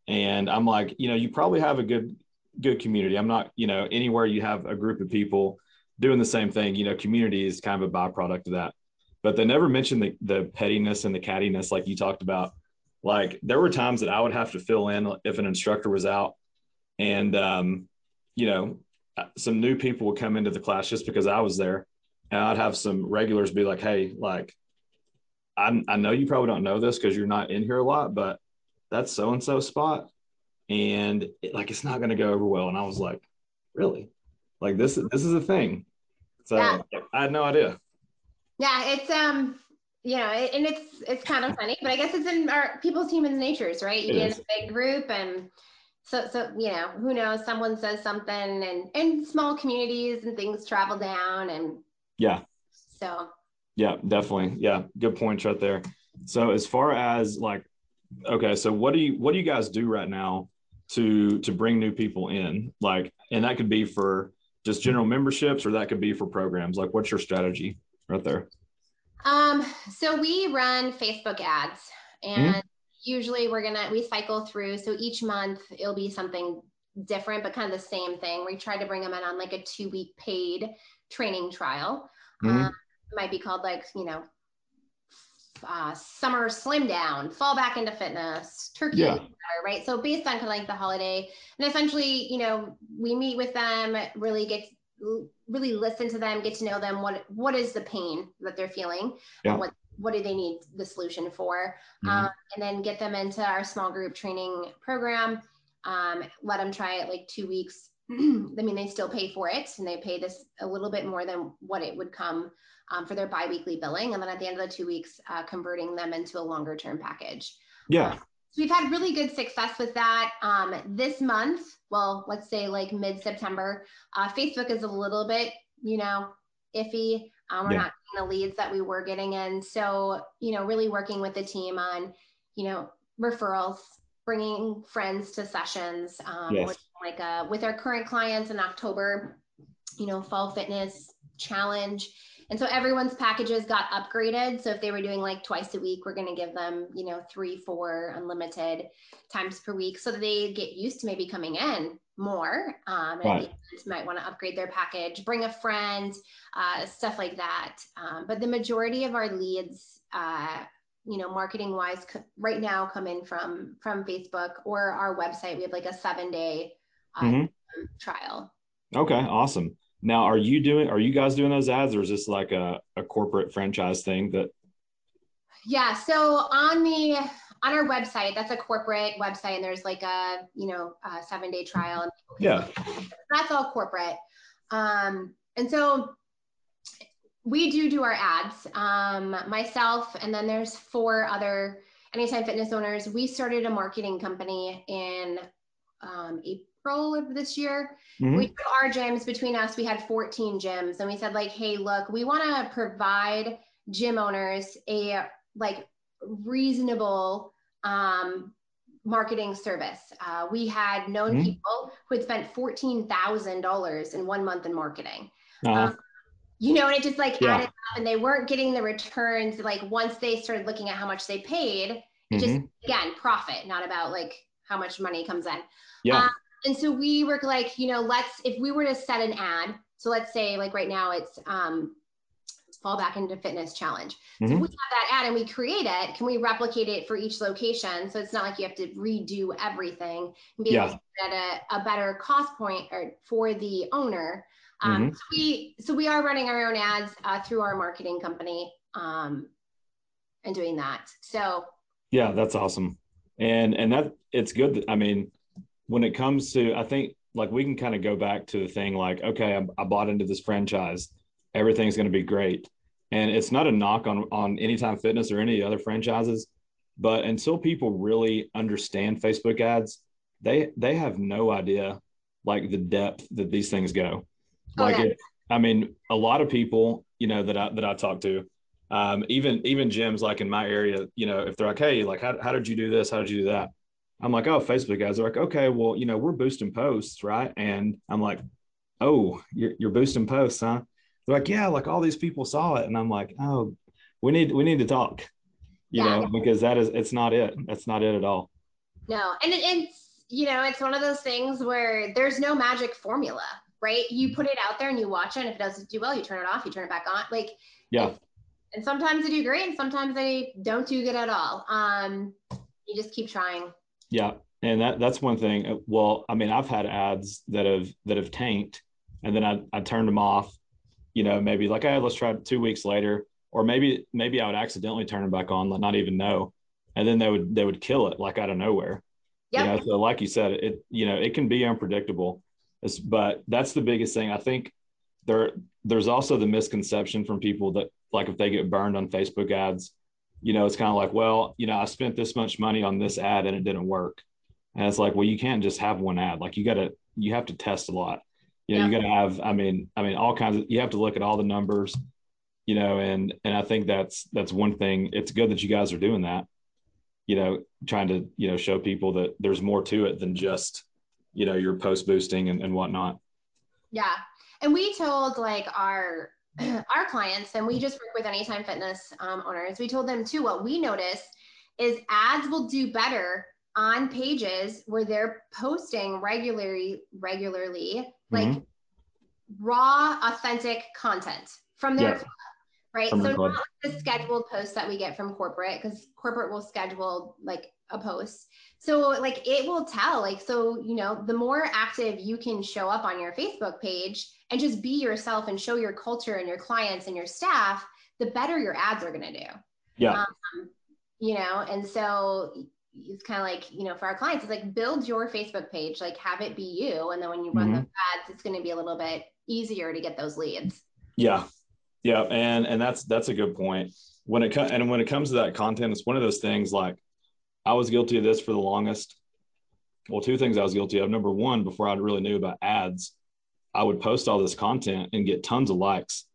and I'm like you know you probably have a good good community. I'm not you know anywhere you have a group of people doing the same thing. You know, community is kind of a byproduct of that but they never mentioned the, the pettiness and the cattiness like you talked about like there were times that i would have to fill in if an instructor was out and um, you know some new people would come into the class just because i was there and i'd have some regulars be like hey like i, I know you probably don't know this because you're not in here a lot but that's so and so spot and it, like it's not going to go over well. And i was like really? Like this this is a thing. So Yeah. i had no idea. Yeah it's um you know it, and it's it's kind of funny but i guess it's in our people's human natures right? You get a big group and so so you know who knows? Someone says something and and small communities and things travel down and yeah. So. Yeah, definitely. Yeah, good points right there. So as far as like, okay, so what do you what do you guys do right now to to bring new people in? Like, and that could be for just general memberships, or that could be for programs. Like, what's your strategy right there? Um, so we run Facebook ads and usually we're gonna we cycle through. So each month it'll be something different, but kind of the same thing. We try to bring them in on like a two week paid training trial. Mhm. Um, might be called like, you know, uh, summer slim down, fall back into fitness, turkey, Yeah. right? So based on kind of like the holiday, and essentially, you know, we meet with them, really get really listen to them, get to know them. What what is the pain that they're feeling? Yeah. What what do they need the solution for? Mhm. Um, and then get them into our small group training program. Um, let them try it like two weeks. I mean, they still pay for it, and they pay this a little bit more than what it would come um, for their biweekly billing. And then at the end of the two weeks, uh, converting them into a longer term package. Yeah. So we've had really good success with that. Um, this month, well, let's say like mid September, uh, Facebook is a little bit, you know, iffy. Um, we're Yeah. not getting the leads that we were getting in. So, you know, really working with the team on, you know, referrals, bringing friends to sessions. Um, Yes. like uh, with our current clients in October, you know, fall fitness challenge. And so everyone's packages got upgraded. So if they were doing like twice a week, we're going to give them, you know, three, four unlimited times per week so that they get used to maybe coming in more. Um, and Right. at the end might want to upgrade their package, bring a friend, uh, stuff like that. Um, but the majority of our leads, uh, you know, marketing wise, right now come in from from Facebook or our website. We have like a seven day uh, Mhm. trial. Okay. Awesome. Now, are you doing? Are you guys doing those ads, or is this like a, a corporate franchise thing that? Yeah. So on the on our website, that's a corporate website, and there's like a you know a seven day trial, and Yeah. look at it. that's all corporate. Um, and so we do do our ads. Um, myself, and then there's four other Anytime Fitness owners. We started a marketing company in um, April of this year. Mhm. We took our gyms between us. We had 14 gyms, and we said like, hey, look, we want to provide gym owners a like reasonable um, marketing service. Uh, we had known Mhm. people who had spent fourteen thousand dollars in one month in marketing. Uh, You know, and it just like Yeah. added up, and they weren't getting the returns. Like once they started looking at how much they paid, it just mhm. again profit, not about like how much money comes in. Yeah. Um, and so we were like, you know, let's if we were to set an ad. So let's say like right now it's um, fall back into fitness challenge. So if Mhm. we have that ad and we create it, can we replicate it for each location? So it's not like you have to redo everything and be able Yeah. to get a, a better cost point or for the owner. Um, Mm-hmm. so we so we are running our own ads uh, through our marketing company um, and doing that. So Yeah, that's awesome. And and that it's good that I mean, when it comes to, I think like we can kind of go back to the thing like, okay, I, I bought into this franchise, everything's going to be great. And it's not a knock on on Anytime Fitness or any other franchises, but until people really understand Facebook ads, they they have no idea like the depth that these things go. Like okay. it, I mean, a lot of people, you know, that I that I talk to, um, even even gyms like in my area, you know, if they're like, hey, like how, how did you do this? How did you do that? I'm like, oh, Facebook guys. They're like, okay, well, you know, we're boosting posts, right? And I'm like, oh, you're, you're boosting posts, huh? They're like, yeah, like all these people saw it, and I'm like, oh, we need we need to talk, you yeah. know, because that is it's not it. That's not it at all. No, and it, it's you know, it's one of those things where there's no magic formula, right? You put it out there and you watch it, and if it doesn't do well, you turn it off, you turn it back on, like yeah. And sometimes they do great, and sometimes they don't do good at all. Um, you just keep trying. Yeah, and that that's one thing. Uh, well, I mean, I've had ads that have that have tanked, and then I I turned them off. You know, maybe like, hey, let's try two weeks later, or maybe maybe I would accidentally turn them back on, like not even know, and then they would they would kill it like out of nowhere. Yeah. You know, so like you said, it you know it can be unpredictable, it's, but that's the biggest thing. I think there there's also the misconception from people that like if they get burned on Facebook ads, you know, it's kind of like, well, you know, I spent this much money on this ad and it didn't work. And it's like, well, you can't just have one ad. Like you got to, you have to test a lot. You know, yeah. you got to have, I mean, I mean, all kinds of, you have to look at all the numbers, you know, and, and I think that's, that's one thing. It's good that you guys are doing that, you know, trying to, you know, show people that there's more to it than just, you know, your post boosting and, and whatnot. Yeah. And we told like our our clients, and we just work with Anytime Fitness um, owners, we told them too, what we notice is ads will do better on pages where they're posting regularly, regularly, mm-hmm. like raw, authentic content from their yeah. club, right? From so not the scheduled posts that we get from corporate, because corporate will schedule like a post. So like it will tell, like, so, you know, the more active you can show up on your Facebook page and just be yourself and show your culture and your clients and your staff, the better your ads are going to do. Yeah. Um, you know, and so it's kind of like, you know, for our clients, it's like build your Facebook page, like have it be you. And then when you run mm-hmm. those ads, it's going to be a little bit easier to get those leads. Yeah. Yeah. And, and that's, that's a good point. When it comes, and when it comes to that content, it's one of those things like I was guilty of this for the longest. Well, two things I was guilty of. Number one, before I really knew about ads, I would post all this content and get tons of likes,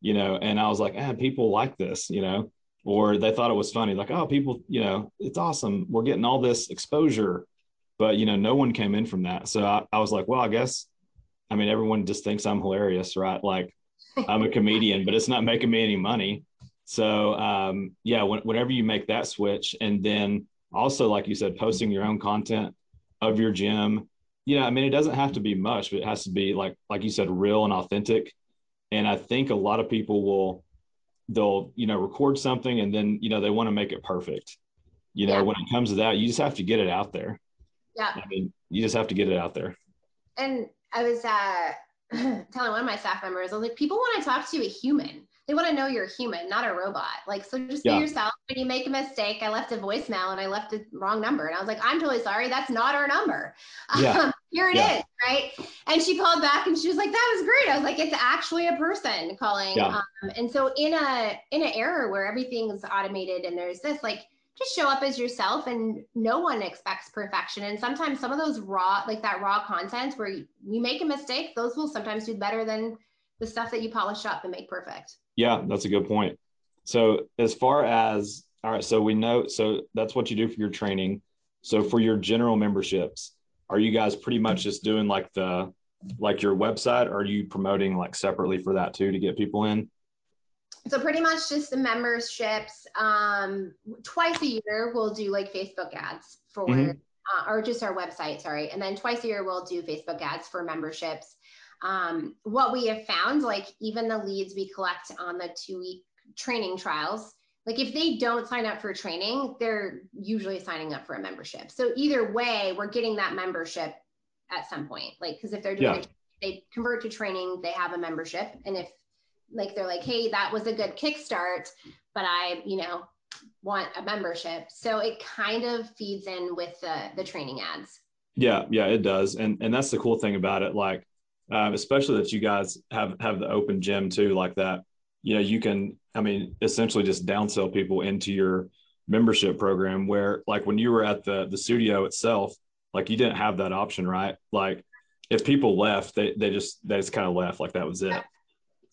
you know, and I was like, ah, people like this, you know, or they thought it was funny, like, oh, people, you know, it's awesome. We're getting all this exposure, but you know, no one came in from that. So I, I was like, well, I guess, I mean, everyone just thinks I'm hilarious, right? Like I'm a comedian, but it's not making me any money. So um, yeah, when, whenever you make that switch, and then also, like you said, posting your own content of your gym. You know, I mean, it doesn't have to be much, but it has to be like, like you said, real and authentic. And I think a lot of people will, they'll, you know, record something and then, you know, they want to make it perfect. You know, yeah. when it comes to that, you just have to get it out there. Yeah. I mean, you just have to get it out there. And I was uh, telling one of my staff members, I was like, people want to talk to a human they want to know you're human, not a robot. Like, so just yeah. be yourself. When you make a mistake, I left a voicemail and I left a wrong number. And I was like, I'm totally sorry. That's not our number. Yeah. Um, here it yeah. is, Right. And she called back and she was like, that was great. I was like, it's actually a person calling. Yeah. Um, and so in a, in an era where everything's automated and there's this, like, just show up as yourself and no one expects perfection and sometimes some of those raw like that raw content where you, you make a mistake those will sometimes do better than the stuff that you polish up and make perfect yeah, that's a good point. So as far as all right, so we know so that's what you do for your training. So for your general memberships, are you guys pretty much just doing like the like your website or are you promoting like separately for that too to get people in? So pretty much just the memberships. Um, twice a year we'll do like Facebook ads for mm-hmm. uh, or just our website, sorry. And then twice a year we'll do Facebook ads for memberships um, what we have found, like even the leads we collect on the two week training trials, like if they don't sign up for training, they're usually signing up for a membership. So either way, we're getting that membership at some point. Like, because if they're doing, yeah. they convert to training, they have a membership. And if like they're like, hey, that was a good kickstart, but I, you know, want a membership. So it kind of feeds in with the the training ads. Yeah, yeah, it does, and and that's the cool thing about it. Like, um, especially that you guys have have the open gym too, like that. You know, you can, I mean, essentially just downsell people into your membership program. Where, like, when you were at the the studio itself, like you didn't have that option, right? Like, if people left, they they just they just kind of left, like that was it.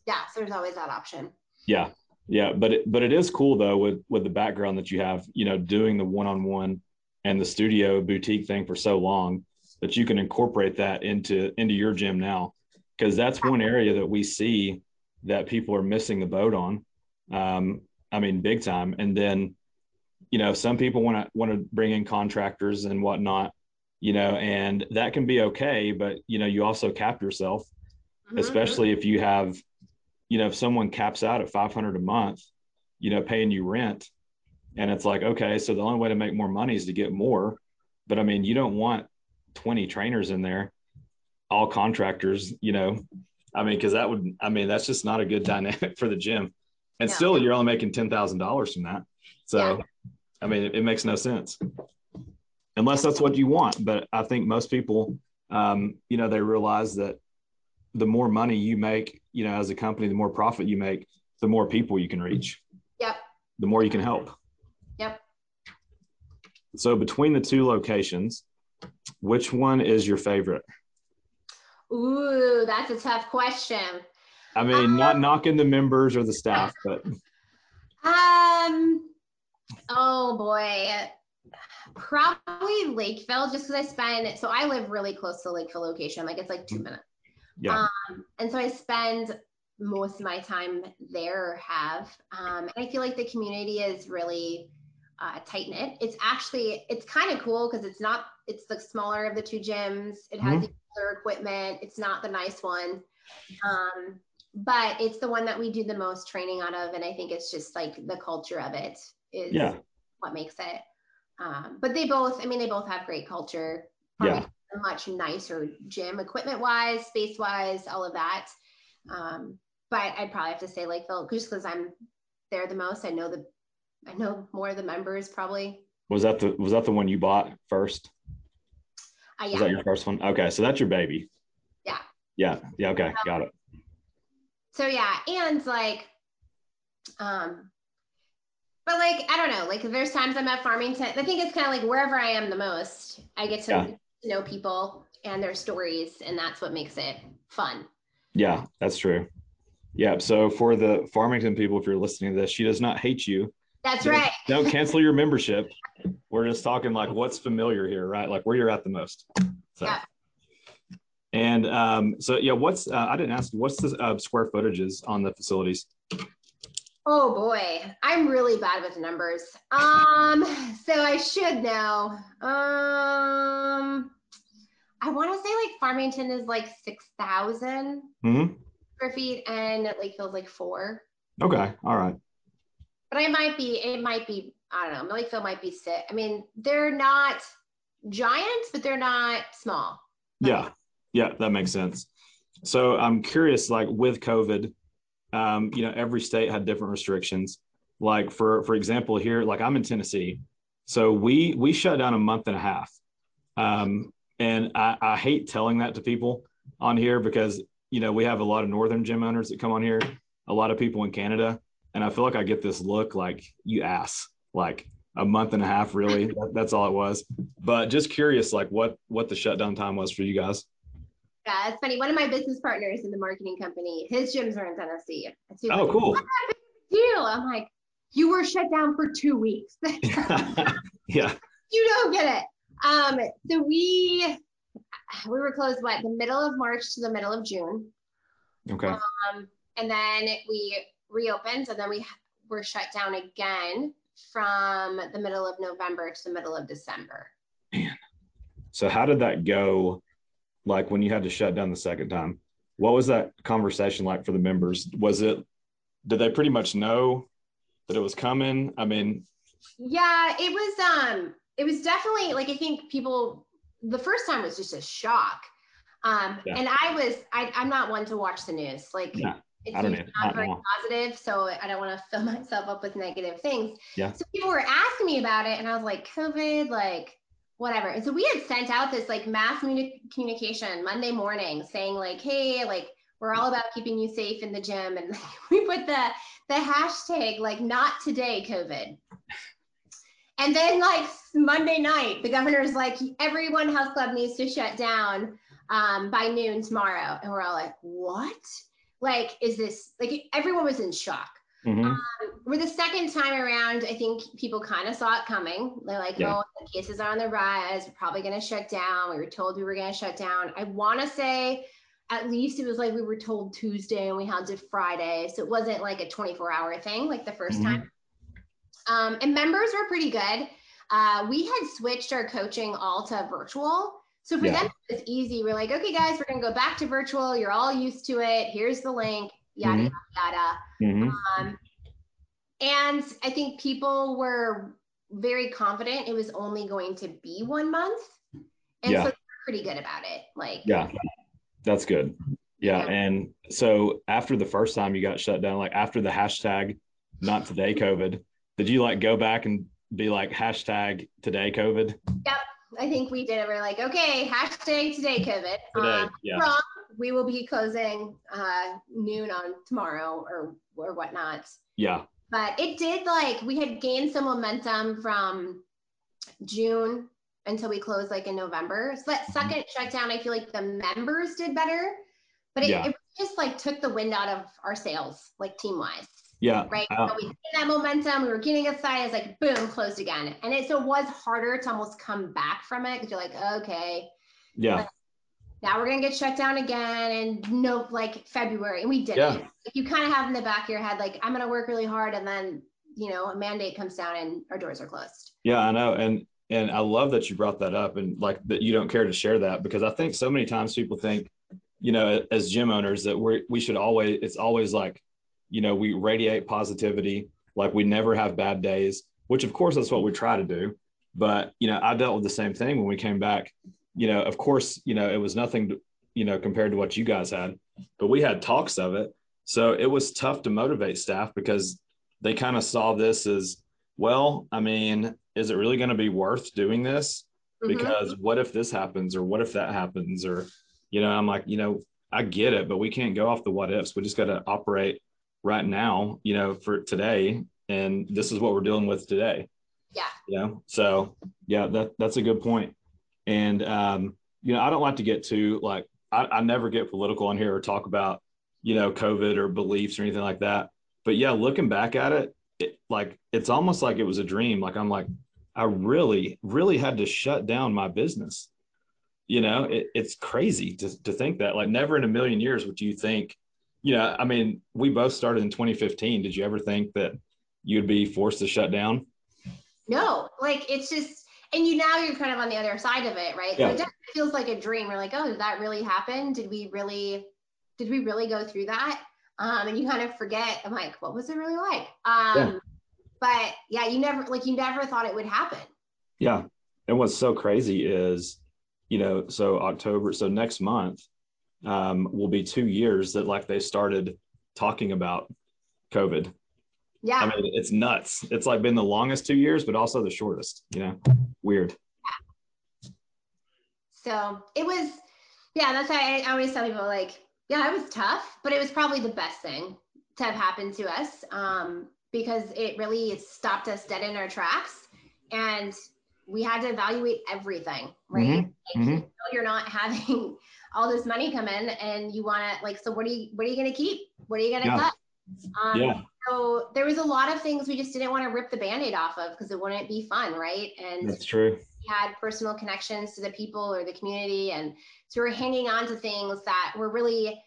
Yeah, so there's always that option. Yeah, yeah, but it, but it is cool though with with the background that you have, you know, doing the one on one and the studio boutique thing for so long that you can incorporate that into into your gym now because that's one area that we see that people are missing the boat on um, i mean big time and then you know some people want to want to bring in contractors and whatnot you know and that can be okay but you know you also cap yourself mm-hmm. especially if you have you know if someone caps out at 500 a month you know paying you rent and it's like, okay, so the only way to make more money is to get more. But I mean, you don't want 20 trainers in there, all contractors, you know. I mean, because that would, I mean, that's just not a good dynamic for the gym. And yeah. still, you're only making $10,000 from that. So, yeah. I mean, it, it, makes no sense unless that's what you want. But I think most people, um, you know, they realize that the more money you make, you know, as a company, the more profit you make, the more people you can reach. Yep. The more you can help. Yep. So between the two locations, which one is your favorite? Ooh, that's a tough question. I mean, um, not knocking the members or the staff, but um oh boy. Probably Lakeville, just because I spend so I live really close to Lakeville location. Like it's like two minutes. Yeah. Um, and so I spend most of my time there have. Um, and I feel like the community is really uh, tight knit. It's actually it's kind of cool because it's not it's the smaller of the two gyms. It has mm-hmm. the older equipment. It's not the nice one, um, but it's the one that we do the most training out of, and I think it's just like the culture of it is yeah. what makes it. Um, but they both, I mean, they both have great culture. yeah. much nicer gym equipment wise, space wise, all of that. Um, but I'd probably have to say Lakeville just because I'm there the most. I know the I know more of the members probably. Was that the was that the one you bought first? Uh, yeah. Was that your first one? Okay, so that's your baby. Yeah. Yeah. Yeah. Okay, got it. So yeah, and like, um, but like I don't know, like there's times I'm at Farmington. I think it's kind of like wherever I am the most, I get to yeah. know people and their stories, and that's what makes it fun. Yeah, that's true. Yeah. So for the Farmington people, if you're listening to this, she does not hate you. That's right. don't cancel your membership. We're just talking like what's familiar here, right? Like where you're at the most. So. Yeah. And um, so, yeah, what's, uh, I didn't ask you, what's the uh, square footages on the facilities? Oh boy, I'm really bad with numbers. Um, so I should know. Um, I want to say like Farmington is like 6,000 mm-hmm. square feet and Lakeville's like four. Okay. All right but I might be, it might be, I don't know, Lakeville might be sick. I mean, they're not giants, but they're not small. Yeah. Yeah, that makes sense. So I'm curious, like with COVID, um, you know, every state had different restrictions. Like for for example, here, like I'm in Tennessee, so we we shut down a month and a half, um, and I, I hate telling that to people on here because you know we have a lot of northern gym owners that come on here, a lot of people in Canada, and I feel like I get this look like you ass, like a month and a half, really. that, that's all it was. But just curious, like what what the shutdown time was for you guys. Yeah, it's funny. One of my business partners in the marketing company, his gyms are in Tennessee. So oh, like, cool. Deal. I'm like, you were shut down for two weeks. yeah. You don't get it. Um, so we we were closed what the middle of March to the middle of June. Okay. Um, and then we reopened and then we were shut down again from the middle of November to the middle of December. Man. So how did that go? Like when you had to shut down the second time, what was that conversation like for the members? Was it, did they pretty much know that it was coming? I mean, yeah, it was, um, it was definitely like, I think people, the first time was just a shock. Um, yeah. and I was, I, I'm not one to watch the news. Like yeah it's I don't know, not very know. positive, so I don't want to fill myself up with negative things. Yeah. So people were asking me about it, and I was like, COVID, like, whatever. And so we had sent out this like mass communication Monday morning saying like, hey, like we're all about keeping you safe in the gym. And we put the the hashtag like not today COVID. And then like Monday night, the governor's like, everyone health club needs to shut down um, by noon tomorrow. And we're all like, what? Like, is this like everyone was in shock. Mm-hmm. Um, for the second time around, I think people kind of saw it coming. They're like, yeah. oh, the cases are on the rise. We're probably going to shut down. We were told we were going to shut down. I want to say at least it was like we were told Tuesday and we had to Friday. So it wasn't like a 24 hour thing like the 1st mm-hmm. time. Um, and members were pretty good. Uh, we had switched our coaching all to virtual. So for yeah. them, it was easy. We're like, okay, guys, we're going to go back to virtual. You're all used to it. Here's the link, yada, mm-hmm. yada, yada. Mm-hmm. Um, and I think people were very confident it was only going to be one month. And yeah. so pretty good about it. Like, yeah, that's good. Yeah. yeah. And so after the first time you got shut down, like after the hashtag not today COVID, did you like go back and be like hashtag today COVID? Yep. I think we did it. We're like, okay, hashtag today COVID. Today, um, yeah. Wrong. We will be closing uh, noon on tomorrow or or whatnot. Yeah. But it did like we had gained some momentum from June until we closed like in November. So that mm-hmm. second shutdown, I feel like the members did better, but it, yeah. it just like took the wind out of our sails, like team wise. Yeah. Right. Uh, so we had that momentum. We were getting excited. It's like boom, closed again. And it so it was harder to almost come back from it because you're like, okay. Yeah. now we're gonna get shut down again and nope, like February. And we did yeah. it. Like you kind of have in the back of your head, like, I'm gonna work really hard and then you know, a mandate comes down and our doors are closed. Yeah, I know. And and I love that you brought that up and like that you don't care to share that because I think so many times people think, you know, as gym owners that we we should always it's always like you know, we radiate positivity, like we never have bad days, which of course that's what we try to do. But, you know, I dealt with the same thing when we came back. You know, of course, you know, it was nothing, to, you know, compared to what you guys had, but we had talks of it. So it was tough to motivate staff because they kind of saw this as, well, I mean, is it really going to be worth doing this? Mm-hmm. Because mm-hmm. what if this happens or what if that happens? Or, you know, I'm like, you know, I get it, but we can't go off the what ifs. We just got to operate right now, you know, for today. And this is what we're dealing with today. Yeah. You know, so yeah, that, that's a good point. And, um, you know, I don't like to get too like, I, I never get political on here or talk about, you know, COVID or beliefs or anything like that. But yeah, looking back at it, it like, it's almost like it was a dream. Like, I'm like, I really, really had to shut down my business. You know, it, it's crazy to, to think that like never in a million years would you think yeah, I mean, we both started in 2015. Did you ever think that you'd be forced to shut down? No, like it's just, and you now you're kind of on the other side of it, right? Yeah. So it definitely feels like a dream. We're like, oh, did that really happen? Did we really, did we really go through that? Um, and you kind of forget. I'm like, what was it really like? Um, yeah. But yeah, you never like you never thought it would happen. Yeah, and what's so crazy is, you know, so October, so next month um, will be two years that like they started talking about COVID. Yeah. I mean, it's nuts. It's like been the longest two years, but also the shortest, you know, weird. Yeah. So it was, yeah, that's why I always tell people like, yeah, it was tough, but it was probably the best thing to have happened to us um, because it really stopped us dead in our tracks. And we had to evaluate everything, right? Mm-hmm. Like, mm-hmm. You know, you're not having all this money come in and you want to like so what are you what are you going to keep? What are you going to yeah. cut? Um, yeah. so there was a lot of things we just didn't want to rip the band-aid off of because it wouldn't be fun right? And that's true. we had personal connections to the people or the community and so we're hanging on to things that were really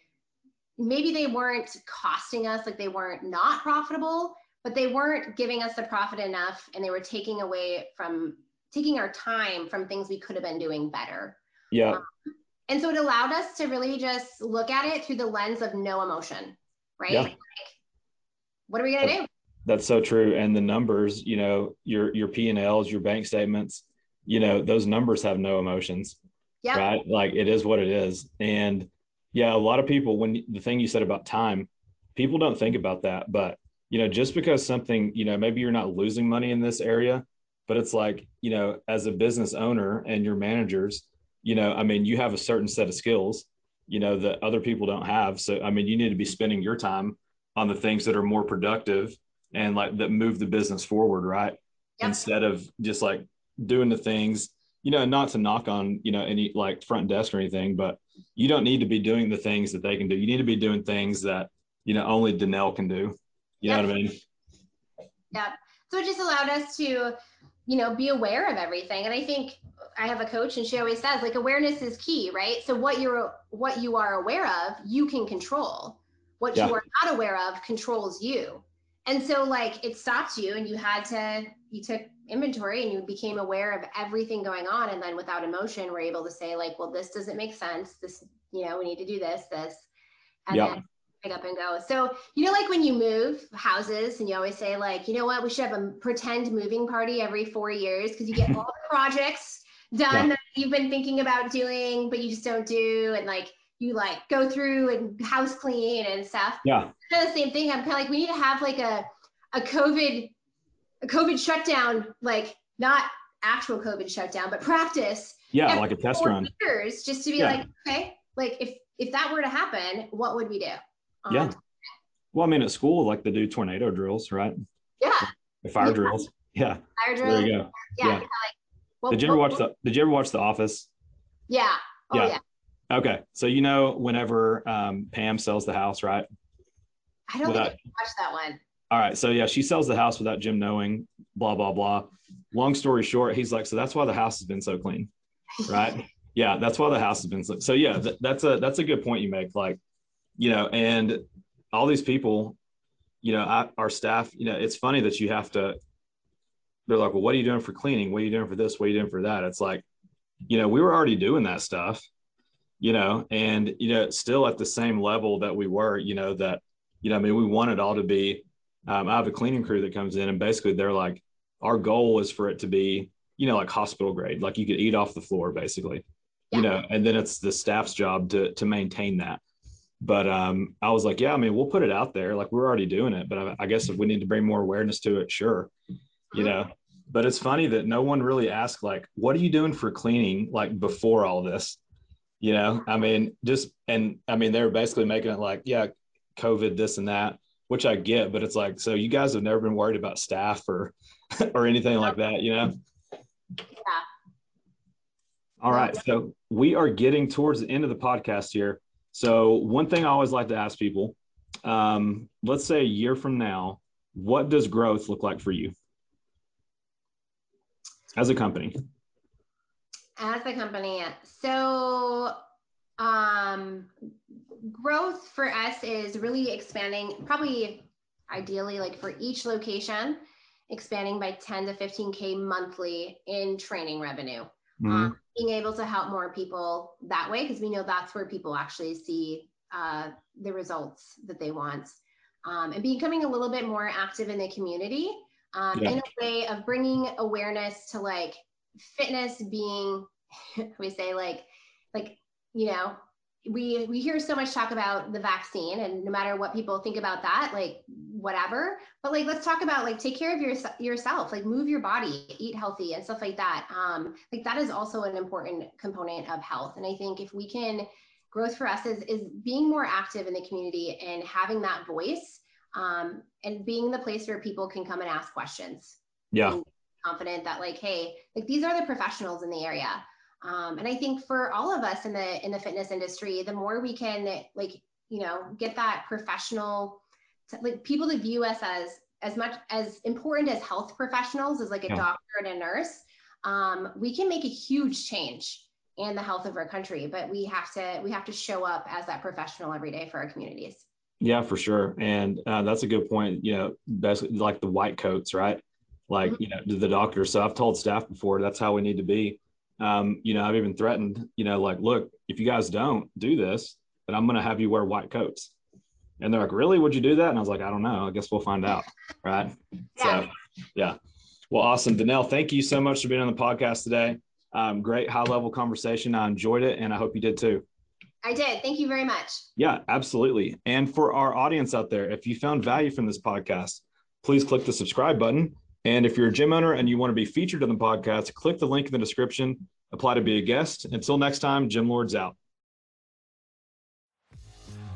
maybe they weren't costing us like they weren't not profitable but they weren't giving us the profit enough and they were taking away from taking our time from things we could have been doing better. Yeah. Um, and so it allowed us to really just look at it through the lens of no emotion, right? Yeah. Like, what are we going to do? That's so true. And the numbers, you know, your, your P and Ls, your bank statements, you know, those numbers have no emotions, yeah. right? Like it is what it is. And yeah, a lot of people, when the thing you said about time, people don't think about that, but you know, just because something, you know, maybe you're not losing money in this area, but it's like you know as a business owner and your managers you know i mean you have a certain set of skills you know that other people don't have. So i mean you need to be spending your time on the things that are more productive and like that move the business forward right? Yep. instead of just like doing the things you know not to knock on you know any like front desk or anything but you don't need to be doing the things that they can do. You need to be doing things that you know only Danelle can do. You yep. know what i mean? Yeah so it just allowed us to you know be aware of everything. And i think i have a coach and she always says like awareness is key right? So what you're what you are aware of you can control. What yeah. you are not aware of controls you. And so like it stopped you and you had to you took inventory and you became aware of everything going on and then without emotion we're able to say like well this doesn't make sense. This you know we need to do this this and yep. then pick up and go. So you know like when you move houses and you always say like you know what? We should have a pretend moving party every four years because you get all the projects done that you've been thinking about doing but you just don't do and like you like go through and house clean and stuff yeah kind of the same thing i'm kind of like we need to have like a a covid a COVID shutdown, like not actual COVID shutdown, but practice. Yeah, like a test run. Years just to be yeah. like, okay, like if if that were to happen, what would we do? Um, yeah. Well, I mean, at school, like they do tornado drills, right? Yeah. Fire yeah. drills. Yeah. Fire drills. There you go. Yeah. yeah. Like, well, did you ever watch the Did you ever watch The Office? Yeah. Oh, yeah. yeah. Okay, so you know whenever um, Pam sells the house, right? I don't Without, think I watched that one. All right. So yeah, she sells the house without Jim knowing, blah, blah, blah. Long story short, he's like, so that's why the house has been so clean. Right. yeah. That's why the house has been so, so yeah, th- that's a, that's a good point you make. Like, you know, and all these people, you know, I, our staff, you know, it's funny that you have to, they're like, well, what are you doing for cleaning? What are you doing for this? What are you doing for that? It's like, you know, we were already doing that stuff, you know, and, you know, still at the same level that we were, you know, that, you know, I mean, we want it all to be, um, I have a cleaning crew that comes in and basically they're like, our goal is for it to be, you know, like hospital grade, like you could eat off the floor basically, yeah. you know, and then it's the staff's job to, to maintain that. But um, I was like, yeah, I mean, we'll put it out there. Like we're already doing it, but I, I guess if we need to bring more awareness to it, sure. You know, but it's funny that no one really asked like, what are you doing for cleaning? Like before all this, you know, I mean, just, and I mean, they were basically making it like, yeah, COVID, this and that which I get, but it's like, so you guys have never been worried about staff or, or anything like that, you know? Yeah. All right. So we are getting towards the end of the podcast here. So one thing I always like to ask people, um, let's say a year from now, what does growth look like for you as a company? As a company, so um, growth for us is really expanding, probably ideally like for each location, expanding by 10 to 15K monthly in training revenue. Mm-hmm. Um, being able to help more people that way, because we know that's where people actually see uh, the results that they want. Um, and becoming a little bit more active in the community um, yeah. in a way of bringing awareness to like fitness being, we say like, like, you know, we we hear so much talk about the vaccine and no matter what people think about that like whatever. But like let's talk about like take care of your, yourself like move your body eat healthy and stuff like that. Um like that is also an important component of health. And i think if we can growth for us is is being more active in the community and having that voice um and being the place where people can come and ask questions yeah confident that like hey like these are the professionals in the area um, and I think for all of us in the in the fitness industry, the more we can like you know get that professional, like people to view us as as much as important as health professionals as like a yeah. doctor and a nurse, um, we can make a huge change in the health of our country. But we have to we have to show up as that professional every day for our communities. Yeah, for sure, and uh, that's a good point. You know, that's like the white coats, right? Like mm-hmm. you know, the doctor. So I've told staff before that's how we need to be um, you know, I've even threatened, you know, like, look, if you guys don't do this, then I'm going to have you wear white coats. And they're like, really? Would you do that? And I was like, I don't know. I guess we'll find out. Right. Yeah. So, yeah. Well, awesome. Danelle, thank you so much for being on the podcast today. Um, great high level conversation. I enjoyed it and I hope you did too. I did. Thank you very much. Yeah, absolutely. And for our audience out there, if you found value from this podcast, please click the subscribe button And if you're a gym owner and you want to be featured on the podcast, click the link in the description, apply to be a guest. Until next time, Gym Lords out.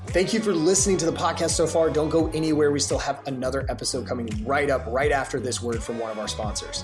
Thank you for listening to the podcast so far. Don't go anywhere. We still have another episode coming right up, right after this word from one of our sponsors.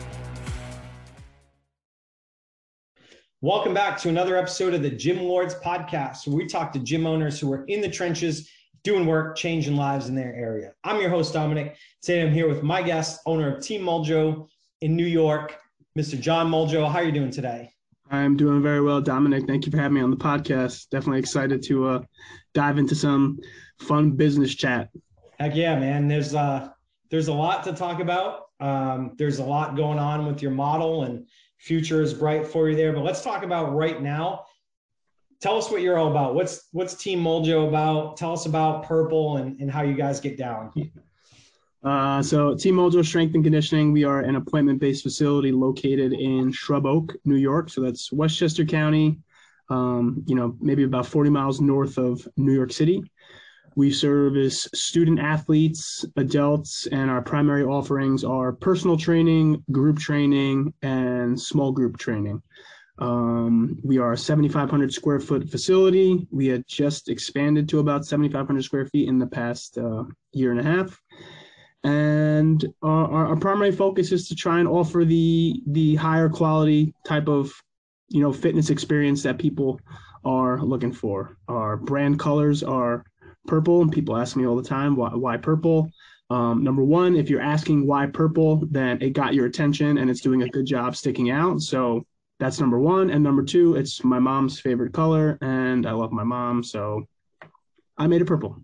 Welcome back to another episode of the Gym Lords podcast, where we talk to gym owners who are in the trenches doing work, changing lives in their area. I'm your host, Dominic. Today I'm here with my guest, owner of Team Moljo in New York, Mr. John Moljo. How are you doing today? I'm doing very well, Dominic. Thank you for having me on the podcast. Definitely excited to uh, dive into some fun business chat. Heck yeah, man. There's uh there's a lot to talk about. Um, there's a lot going on with your model and future is bright for you there. But let's talk about right now. Tell us what you're all about. What's what's Team Moljo about? Tell us about Purple and, and how you guys get down. Uh, so Team Moljo Strength and Conditioning, we are an appointment-based facility located in Shrub Oak, New York. So that's Westchester County, um, you know, maybe about 40 miles north of New York City. We service student athletes, adults, and our primary offerings are personal training, group training, and small group training. Um, we are a 7,500 square foot facility. We had just expanded to about 7,500 square feet in the past uh, year and a half and our, our, primary focus is to try and offer the the higher quality type of you know fitness experience that people are looking for our brand colors are purple and people ask me all the time why, why purple um, number one if you're asking why purple then it got your attention and it's doing a good job sticking out so that's number one and number two it's my mom's favorite color and i love my mom so I made it purple.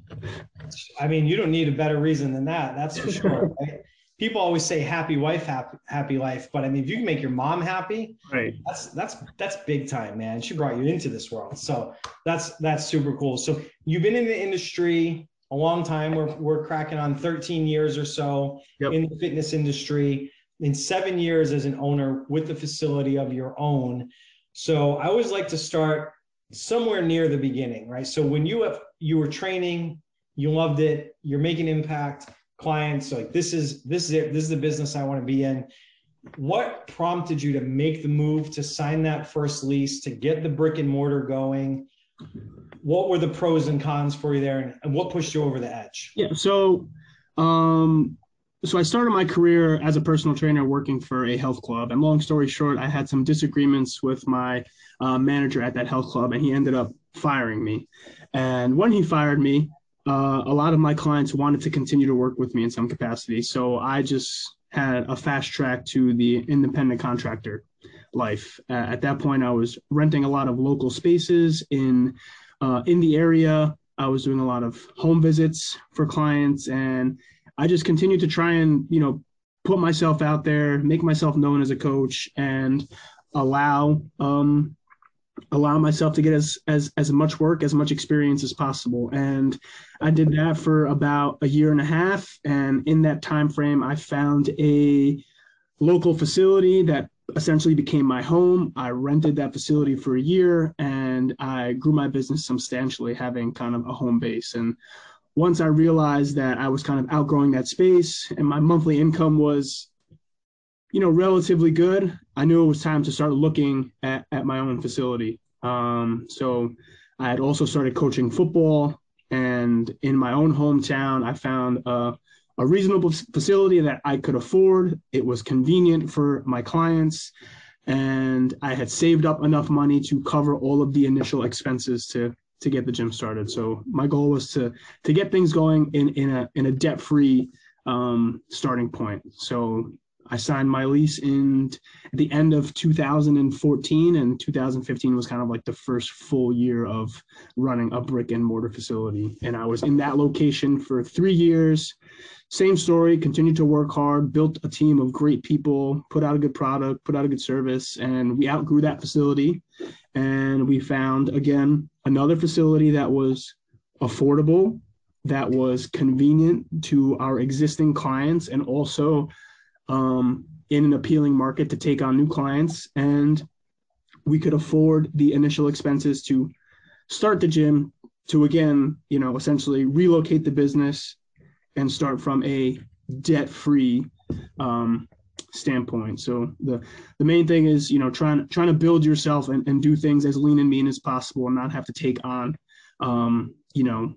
I mean, you don't need a better reason than that. That's for sure. Right? People always say happy wife, happy, happy life. But I mean, if you can make your mom happy, right? That's that's that's big time, man. She brought you into this world, so that's that's super cool. So you've been in the industry a long time. We're we're cracking on 13 years or so yep. in the fitness industry. In seven years as an owner with the facility of your own. So I always like to start somewhere near the beginning, right? So when you have you were training, you loved it, you're making impact, clients like this is this is it, this is the business I want to be in. What prompted you to make the move to sign that first lease, to get the brick and mortar going? What were the pros and cons for you there and, what pushed you over the edge? Yeah, so um so I started my career as a personal trainer working for a health club. And long story short, I had some disagreements with my uh, manager at that health club, and he ended up firing me. And when he fired me, uh, a lot of my clients wanted to continue to work with me in some capacity. So I just had a fast track to the independent contractor life. Uh, at that point, I was renting a lot of local spaces in uh, in the area. I was doing a lot of home visits for clients, and I just continued to try and you know put myself out there, make myself known as a coach, and allow um, allow myself to get as as as much work as much experience as possible. And i did that for about a year and a half. And in that time frame i found a local facility that essentially became my home. I rented that facility for a year and i grew my business substantially having kind of a home base. And once i realized that i was kind of outgrowing that space and my monthly income was you know, relatively good, I knew it was time to start looking at, at my own facility. Um, so I had also started coaching football, and in my own hometown, I found a, a reasonable facility that I could afford. It was convenient for my clients, and I had saved up enough money to cover all of the initial expenses to to get the gym started. So my goal was to to get things going in in a in a debt free um, starting point. So I signed my lease in at the end of 2014, and 2015 was kind of like the first full year of running a brick and mortar facility. And I was in that location for three years. Same story, continued to work hard, built a team of great people, put out a good product, put out a good service, and we outgrew that facility. And we found, again, another facility that was affordable, that was convenient to our existing clients, and also um, in an appealing market to take on new clients. And we could afford the initial expenses to start the gym, to again, you know, essentially relocate the business and start from a debt-free um, standpoint. So the the main thing is, you know, trying trying to build yourself and, and do things as lean and mean as possible and not have to take on um, you know,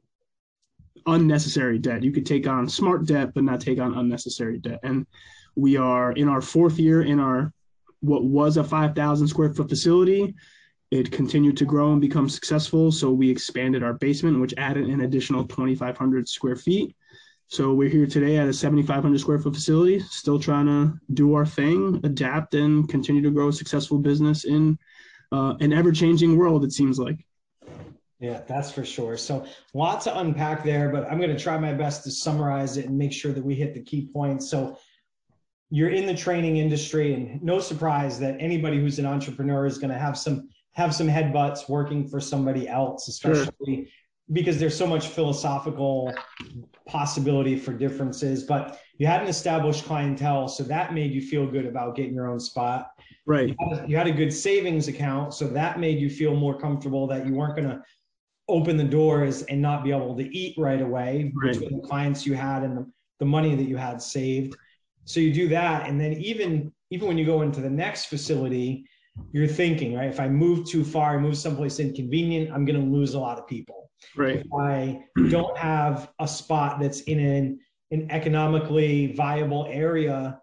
unnecessary debt. You could take on smart debt, but not take on unnecessary debt. And we are in our fourth year in our what was a 5,000 square foot facility. It continued to grow and become successful. So we expanded our basement, which added an additional 2,500 square feet. So we're here today at a 7,500 square foot facility, still trying to do our thing, adapt, and continue to grow a successful business in uh, an ever changing world, it seems like. Yeah, that's for sure. So lots to unpack there, but I'm going to try my best to summarize it and make sure that we hit the key points. So you're in the training industry and no surprise that anybody who's an entrepreneur is going to have some have some headbutts working for somebody else especially sure. because there's so much philosophical possibility for differences but you had an established clientele so that made you feel good about getting your own spot right you had, you had a good savings account so that made you feel more comfortable that you weren't going to open the doors and not be able to eat right away right. between the clients you had and the, the money that you had saved so you do that and then even even when you go into the next facility you're thinking right if i move too far move someplace inconvenient i'm going to lose a lot of people right if i don't have a spot that's in an, an economically viable area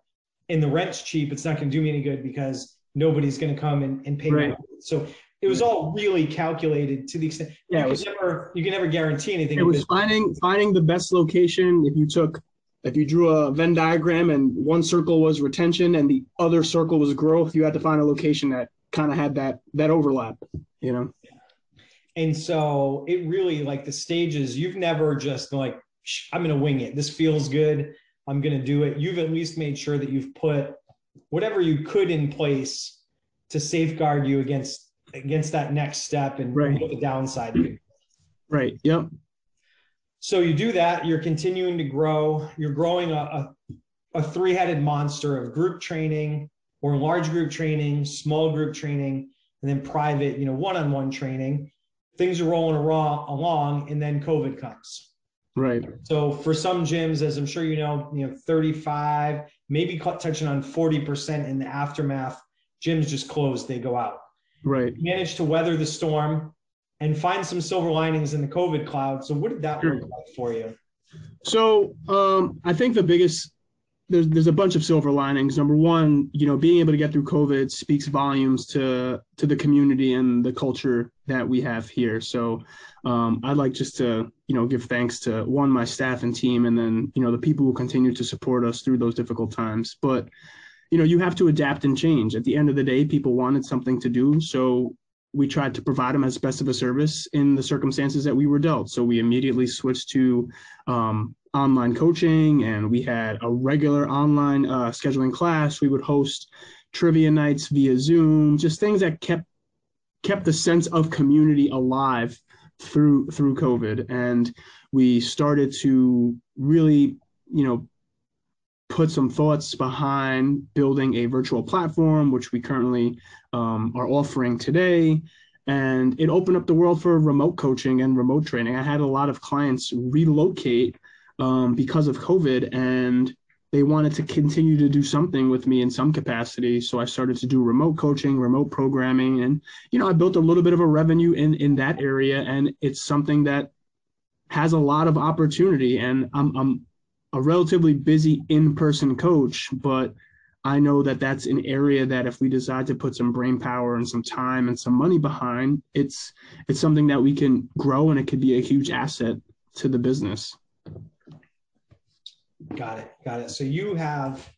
and the rent's cheap it's not going to do me any good because nobody's going to come and, and pay right. so it was all really calculated to the extent yeah, you, was, can never, you can never guarantee anything. It was finding finding the best location. If you took if you drew a Venn diagram and one circle was retention and the other circle was growth, you had to find a location that kind of had that that overlap, you know. And so it really like the stages. You've never just like I'm going to wing it. This feels good. I'm going to do it. You've at least made sure that you've put whatever you could in place to safeguard you against against that next step and right. what the downside. Right. Yep. So you do that, you're continuing to grow, you're growing a, a, a three headed monster of group training or large group training, small group training, and then private, you know, one on one training. Things are rolling along, and then COVID comes. Right. So for some gyms, as I'm sure you know, you know, 35, maybe touching on 40% in the aftermath, gyms just close, they go out. Right. Manage to weather the storm and find some silver linings in the COVID cloud. So, what did that sure. look like for you? So, um, I think the biggest there's there's a bunch of silver linings. Number one, you know, being able to get through COVID speaks volumes to to the community and the culture that we have here. So, um, I'd like just to you know give thanks to one my staff and team, and then you know the people who continue to support us through those difficult times. But you know, you have to adapt and change. At the end of the day, people wanted something to do, so we tried to provide them as best of a service in the circumstances that we were dealt. So we immediately switched to um, online coaching, and we had a regular online uh, scheduling class. We would host trivia nights via Zoom, just things that kept kept the sense of community alive through through COVID. And we started to really, you know, put some thoughts behind building a virtual platform, which we currently um, are offering today. And it opened up the world for remote coaching and remote training. I had a lot of clients relocate um, because of COVID and they wanted to continue to do something with me in some capacity. So I started to do remote coaching, remote programming. And, you know, I built a little bit of a revenue in, in that area. And it's something that has a lot of opportunity. And I'm, I'm a relatively busy in-person coach, but I know that that's an area that if we decide to put some brain power and some time and some money behind, it's it's something that we can grow and it could be a huge asset to the business. Got it. Got it. So you have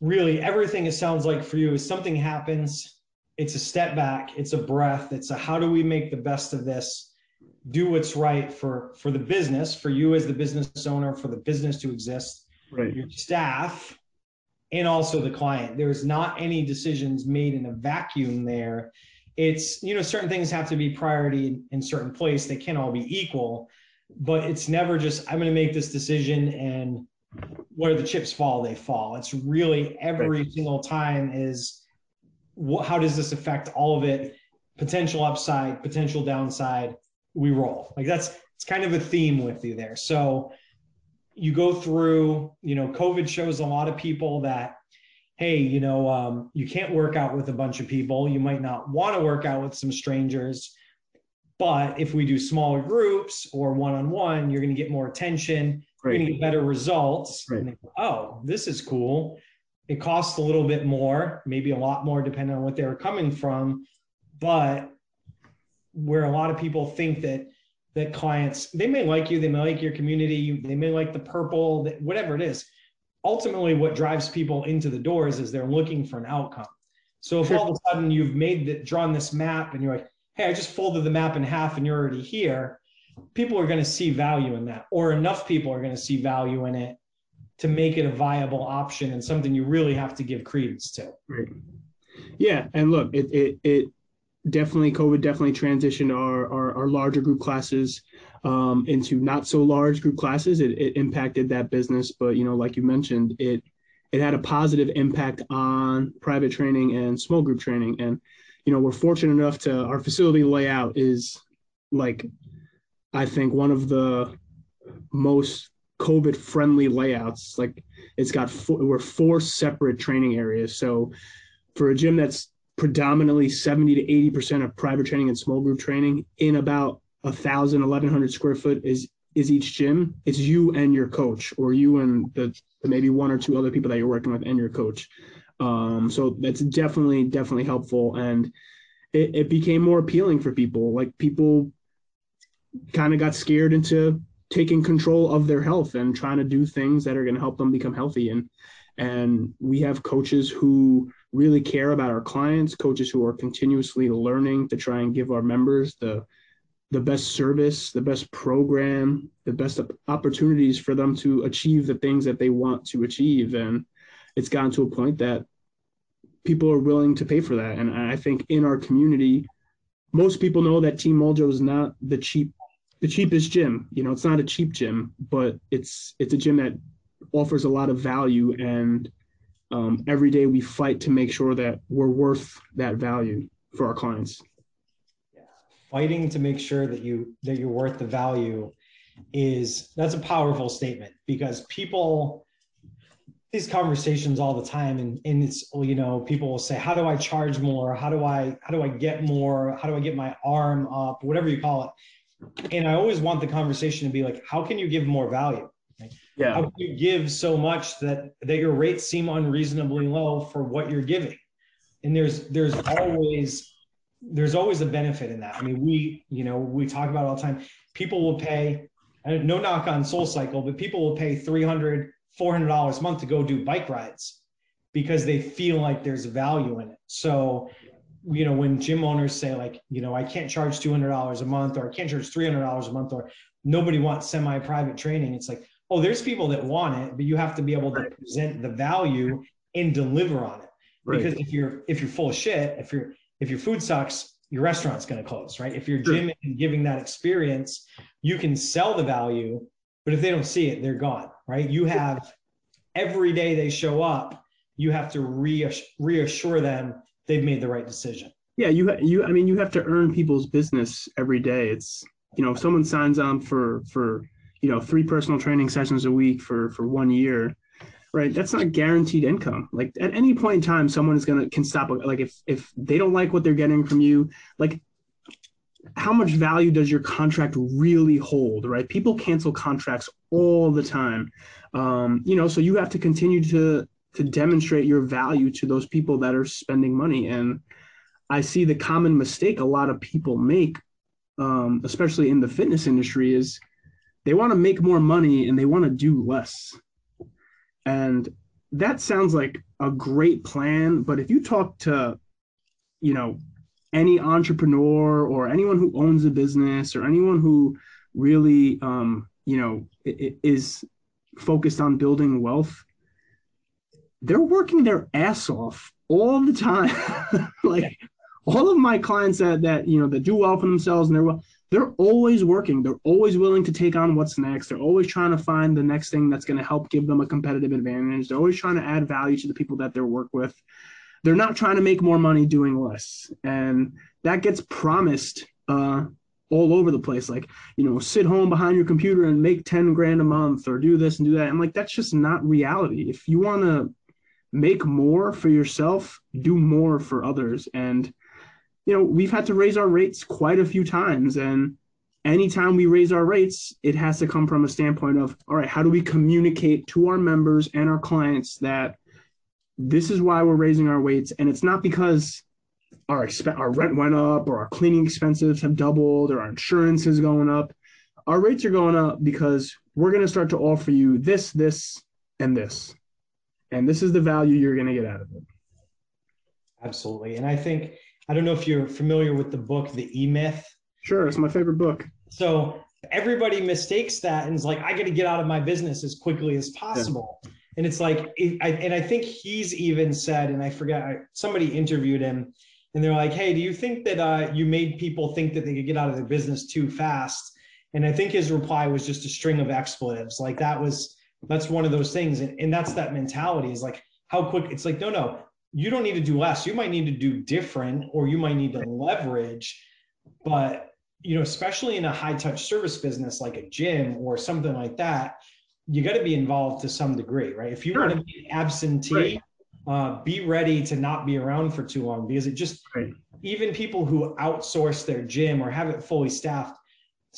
really everything it sounds like for you is something happens, it's a step back, it's a breath, it's a how do we make the best of this? Do what's right for for the business, for you as the business owner, for the business to exist, right. your staff, and also the client. There's not any decisions made in a vacuum there. It's, you know, certain things have to be priority in, in certain place. They can't all be equal, but it's never just, I'm going to make this decision and where the chips fall, they fall. It's really every right. single time is how does this affect all of it? Potential upside, potential downside, we roll. Like that's, it's kind of a theme with you there. So, you go through, you know, COVID shows a lot of people that, hey, you know, um, you can't work out with a bunch of people. You might not want to work out with some strangers. But if we do smaller groups or one on one, you're going to get more attention. Right. You're going to get better results. Right. They, oh, this is cool. It costs a little bit more, maybe a lot more, depending on what they're coming from. But where a lot of people think that that clients they may like you they may like your community they may like the purple whatever it is. Ultimately what drives people into the doors is they're looking for an outcome. So if all of a sudden you've made that drawn this map and you're like hey i just folded the map in half and you're already here people are going to see value in that or enough people are going to see value in it to make it a viable option and something you really have to give credence to. Right. yeah and look it, it it definitely COVID definitely transitioned our, our, our larger group classes um, into not so large group classes. It, it impacted that business, but you know, like you mentioned, it it had a positive impact on private training and small group training. And you know, we're fortunate enough to our facility layout is like I think one of the most COVID friendly layouts. Like it's got four, we're four separate training areas. So for a gym that's predominantly 70 to 80 percent of private training and small group training in about a thousand 1100 square foot is is each gym. It's you and your coach or you and the, the maybe one or two other people that you're working with and your coach. Um, so that's definitely definitely helpful and it, it became more appealing for people. Like people kind of got scared into taking control of their health and trying to do things that are going to help them become healthy and and we have coaches who really care about our clients, coaches who are continuously learning to try and give our members the the best service, the best program, the best opportunities for them to achieve the things that they want to achieve. And it's gotten to a point that people are willing to pay for that. And I think in our community, most people know that Team Moljo is not the cheap the cheapest gym. You know, it's not a cheap gym, but it's it's a gym that offers a lot of value and um, every day we fight to make sure that we're worth that value for our clients. Fighting to make sure that you that you're worth the value is that's a powerful statement because people these conversations all the time and, and it's you know people will say how do i charge more? How do i how do i get more? How do i get my arm up? Whatever you call it. And i always want the conversation to be like how can you give more value yeah. How can you give so much that that your rates seem unreasonably low for what you're giving? And there's there's always there's always a benefit in that. I mean, we you know we talk about all the time. People will pay. No knock on Soul Cycle, but people will pay 300 $400 a month to go do bike rides because they feel like there's value in it. So, you know, when gym owners say like, you know, I can't charge $200 a month or I can't charge $300 a month or nobody wants semi-private training, it's like, oh, there's people that want it, but you have to be able to right. present the value and deliver on it. Right. Because if you're if you're full of shit, if you're if your food sucks, your restaurant's going to close, right? If you're sure. gym and giving that experience, you can sell the value, but if they don't see it, they're gone, right? You have every day they show up, you have to reassure, reassure them they've made the right decision. Yeah, you you I mean you have to earn people's business every day. It's you know if someone signs on for for you know three personal training sessions a week for for one year right? That's not guaranteed income. Like at any point in time someone is gonna can stop like if if they don't like what they're getting from you like how much value does your contract really hold right? People cancel contracts all the time. Um, you know so you have to continue to to demonstrate your value to those people that are spending money. And I see the common mistake a lot of people make, um, especially in the fitness industry, is they want to make more money and they want to do less. And that sounds like a great plan, but if you talk to, you know, any entrepreneur or anyone who owns a business or anyone who really, um, you know, is focused on building wealth, they're working their ass off all the time. like all of my clients that that you know that do well for themselves and they're well, they're always working. They're always willing to take on what's next. They're always trying to find the next thing that's going to help give them a competitive advantage. They're always trying to add value to the people that they work with. They're not trying to make more money doing less, and that gets promised uh, all over the place. Like you know, sit home behind your computer and make ten grand a month, or do this and do that. I'm like, that's just not reality. If you want to make more for yourself, do more for others, and you know, we've had to raise our rates quite a few times. And anytime we raise our rates, it has to come from a standpoint of, all right, how do we communicate to our members and our clients that this is why we're raising our rates? And it's not because our exp- our rent went up or our cleaning expenses have doubled or our insurance is going up. Our rates are going up because we're going to start to offer you this, this, and this. And this is the value you're going to get out of it. Absolutely. And I think I don't know if you're familiar with the book, The E Myth. Sure, it's my favorite book. So everybody mistakes that and is like, I got to get out of my business as quickly as possible. Yeah. And it's like, I, and I think he's even said, and I forget, I, somebody interviewed him and they're like, hey, do you think that uh, you made people think that they could get out of their business too fast? And I think his reply was just a string of expletives. Like that was, that's one of those things. And, and that's that mentality is like, how quick it's like, no, no, you don't need to do less. You might need to do different, or you might need to leverage. But you know, especially in a high touch service business like a gym or something like that, you got to be involved to some degree, right? If you sure. want to be absentee, right. uh, be ready to not be around for too long because it just right. even people who outsource their gym or have it fully staffed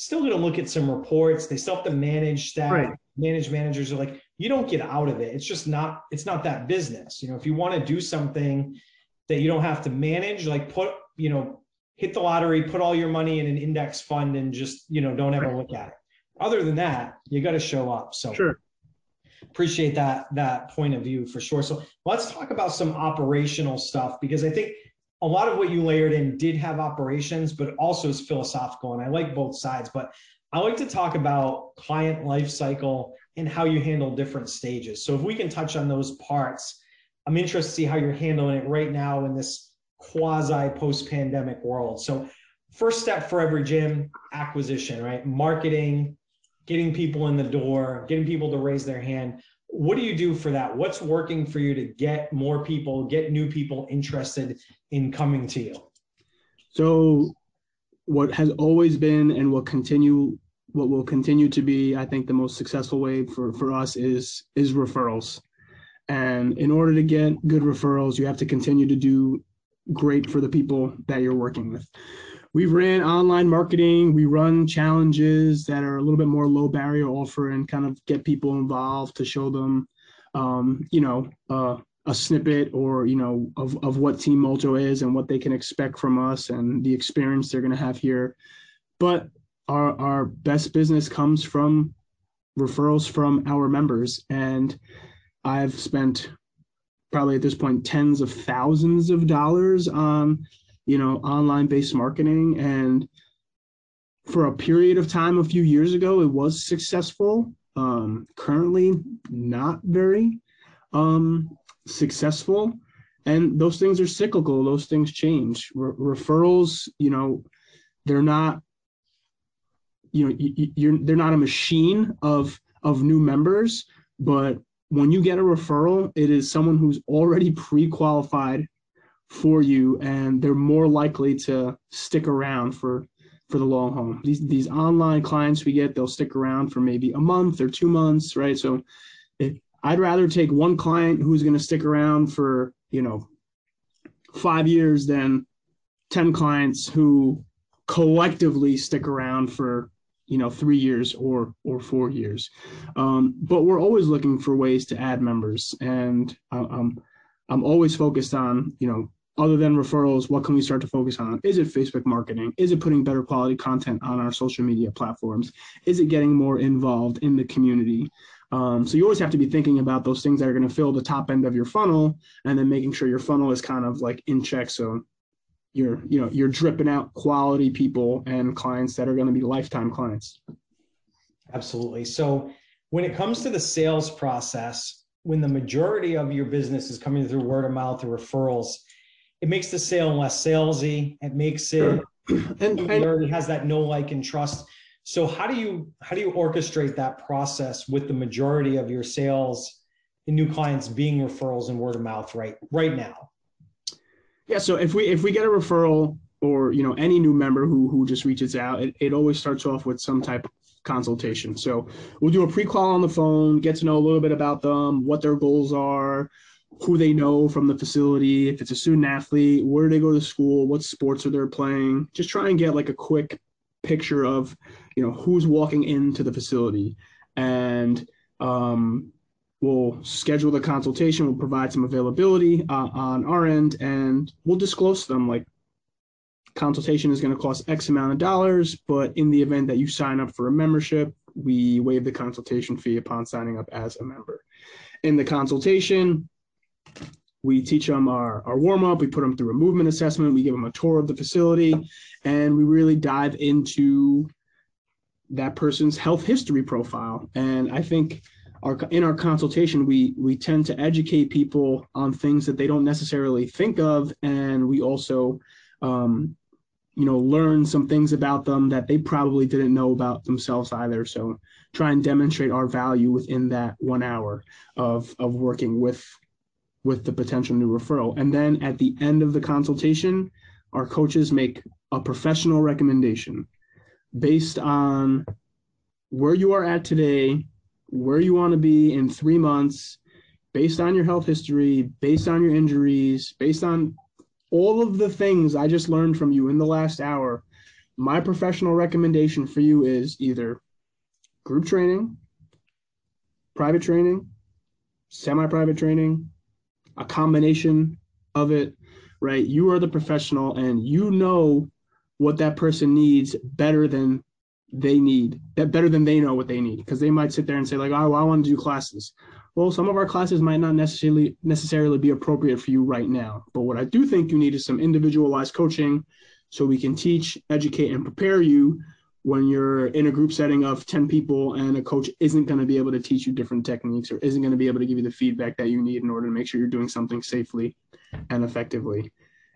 still going to look at some reports. They still have to manage staff. Right. Manage managers are like, you don't get out of it. It's just not, it's not that business. You know, if you want to do something that you don't have to manage, like put, you know, hit the lottery, put all your money in an index fund and just, you know, don't ever look at it. Other than that, you got to show up. So sure. appreciate that, that point of view for sure. So let's talk about some operational stuff because I think a lot of what you layered in did have operations, but also is philosophical. And I like both sides, but I like to talk about client life cycle and how you handle different stages. So if we can touch on those parts, I'm interested to see how you're handling it right now in this quasi post pandemic world. So first step for every gym, acquisition, right? Marketing, getting people in the door, getting people to raise their hand. What do you do for that? What's working for you to get more people, get new people interested in coming to you? So what has always been and will continue what will continue to be, I think, the most successful way for, for us is is referrals. And in order to get good referrals, you have to continue to do great for the people that you're working with. We ran online marketing. We run challenges that are a little bit more low barrier offer and kind of get people involved to show them, um, you know, uh, a snippet or you know of, of what Team Moljo is and what they can expect from us and the experience they're going to have here. But our our best business comes from referrals from our members and i've spent probably at this point tens of thousands of dollars on you know online based marketing. And for a period of time a few years ago it was successful. Um, currently not very um, successful. And those things are cyclical. Those things change. Re- referrals you know they're not you know you're they're not a machine of of new members. But when you get a referral it is someone who's already pre-qualified for you and they're more likely to stick around for for the long haul. These these online clients we get they'll stick around for maybe a month or two months right? So if, i'd rather take one client who's going to stick around for you know five years than 10 clients who collectively stick around for you know three years or or four years. Um, but we're always looking for ways to add members and i'm i'm always focused on you know other than referrals what can we start to focus on? Is it facebook marketing? Is it putting better quality content on our social media platforms? Is it getting more involved in the community? Um, so you always have to be thinking about those things that are going to fill the top end of your funnel and then making sure your funnel is kind of like in check. So you're you know you're dripping out quality people and clients that are going to be lifetime clients. Absolutely. So when it comes to the sales process when the majority of your business is coming through word of mouth or referrals it makes the sale less salesy it makes it and, and already has that no like and trust so how do you how do you orchestrate that process with the majority of your sales and new clients being referrals and word of mouth right right now yeah. So if we if we get a referral or you know any new member who who just reaches out, it, it always starts off with some type of consultation. So we'll do a pre-call on the phone, get to know a little bit about them, what their goals are, who they know from the facility, if it's a student athlete, where do they go to school, what sports are they playing. Just try and get like a quick picture of you know who's walking into the facility. And um, we'll schedule the consultation. We'll provide some availability uh, on our end and we'll disclose them like consultation is going to cost x amount of dollars but in the event that you sign up for a membership we waive the consultation fee upon signing up as a member. In the consultation we teach them our, our warm up we put them through a movement assessment we give them a tour of the facility and we really dive into that person's health history profile. And i think our in our consultation we we tend to educate people on things that they don't necessarily think of and we also um, you know learn some things about them that they probably didn't know about themselves either. So try and demonstrate our value within that one hour of of working with with the potential new referral and then at the end of the consultation our coaches make a professional recommendation based on where you are at today where you want to be in three months based on your health history, based on your injuries, based on all of the things I just learned from you in the last hour. My professional recommendation for you is either group training, private training, semi private training, a combination of it, right? You are the professional and you know what that person needs better than they need that better than they know what they need. Because they might sit there and say like oh well, i want to do classes. Well some of our classes might not necessarily necessarily be appropriate for you right now. But what i do think you need is some individualized coaching so we can teach educate and prepare you when you're in a group setting of 10 people and a coach isn't going to be able to teach you different techniques or isn't going to be able to give you the feedback that you need in order to make sure you're doing something safely and effectively.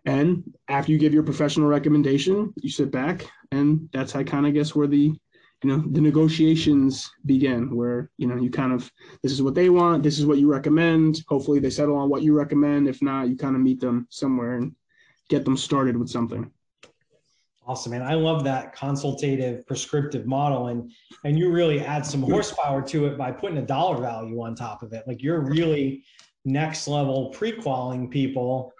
And after you give your professional recommendation, you sit back, and that's I kind of guess where the you know the negotiations begin where you know you kind of this is what they want this is what you recommend. Hopefully they settle on what you recommend. If not you kind of meet them somewhere and get them started with something awesome man. I love that consultative prescriptive model and and you really add some horsepower to it by putting a dollar value on top of it. Like you're really next level pre-qualing people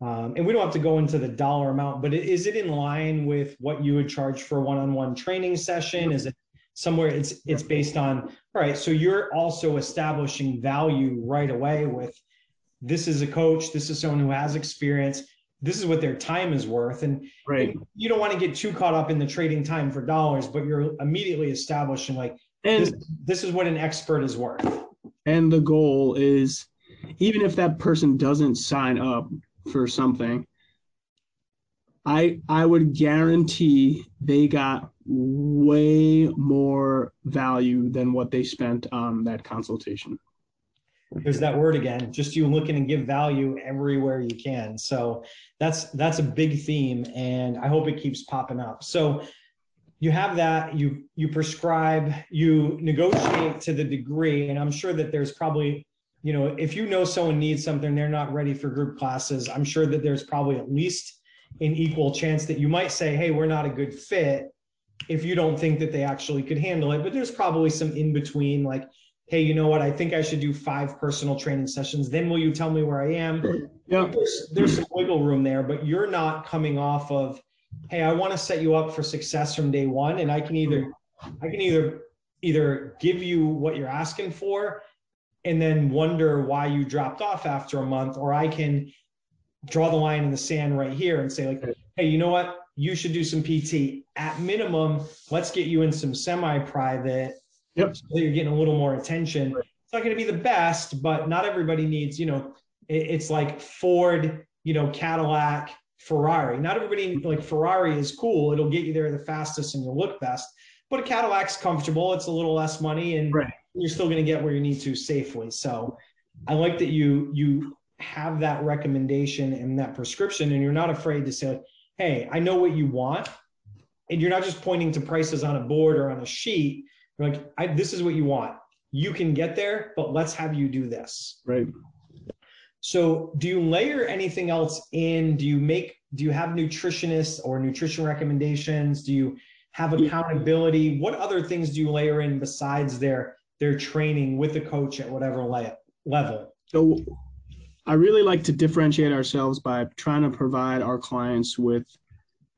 um, and we don't have to go into the dollar amount, but is it in line with what you would charge for a one-on-one training session? Is it somewhere it's it's based on all right so you're also establishing value right away with this is a coach this is someone who has experience this is what their time is worth. And right. you don't want to get too caught up in the trading time for dollars but you're immediately establishing like and this, this is what an expert is worth. And the goal is even if that person doesn't sign up for something, I I would guarantee they got way more value than what they spent on that consultation. There's that word again. Just you looking and give value everywhere you can. So that's that's a big theme, and I hope it keeps popping up. So you have that. You you prescribe. You negotiate to the degree, and I'm sure that there's probably you know, if you know someone needs something, they're not ready for group classes, I'm sure that there's probably at least an equal chance that you might say, hey, we're not a good fit if you don't think that they actually could handle it. But there's probably some in between, like, hey, you know what? I think I should do five personal training sessions. Then will you tell me where I am? Yeah. There's, there's some wiggle room there, but you're not coming off of, hey, I want to set you up for success from day one. And I can either I can either either give you what you're asking for and then wonder why you dropped off after a month, or I can draw the line in the sand right here and say, like, hey, you know what? You should do some PT. At minimum, let's get you in some semi-private. Yep. So you're getting a little more attention. It's not going to be the best, but not everybody needs, you know, it's like Ford, you know, Cadillac, Ferrari. Not everybody like Ferrari is cool. It'll get you there the fastest and you'll look best. But a Cadillac's comfortable. It's a little less money and Right. you're still going to get where you need to safely. So I like that you you have that recommendation and that prescription and you're not afraid to say, hey, I know what you want. And you're not just pointing to prices on a board or on a sheet. You're like, I, this is what you want. You can get there, but let's have you do this. Right. So, do you layer anything else in? Do you make, do you have nutritionists or nutrition recommendations? Do you have accountability? What other things do you layer in besides their their training with the coach at whatever le- level? So I really like to differentiate ourselves by trying to provide our clients with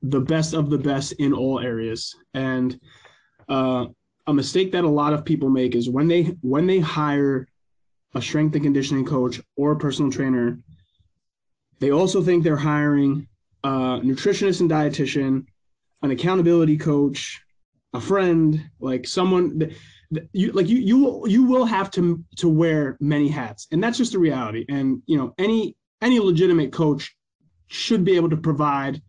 the best of the best in all areas. And uh, a mistake that a lot of people make is when they when they hire a strength and conditioning coach or a personal trainer, they also think they're hiring a nutritionist and dietitian, an accountability coach, a friend, like someone that you like you you will you will have to to wear many hats. And that's just the reality. And you know any any legitimate coach should be able to provide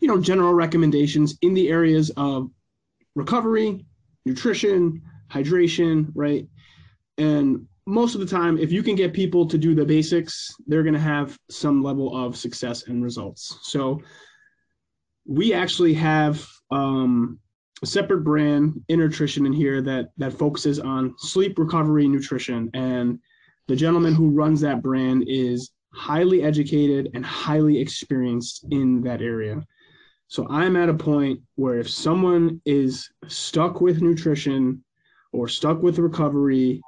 you know general recommendations in the areas of recovery nutrition hydration right? And most of the time if you can get people to do the basics they're going to have some level of success and results. So we actually have um, a separate brand Intertrition in here that that focuses on sleep recovery nutrition. And the gentleman who runs that brand is highly educated and highly experienced in that area so i'm at a point where if someone is stuck with nutrition or stuck with recovery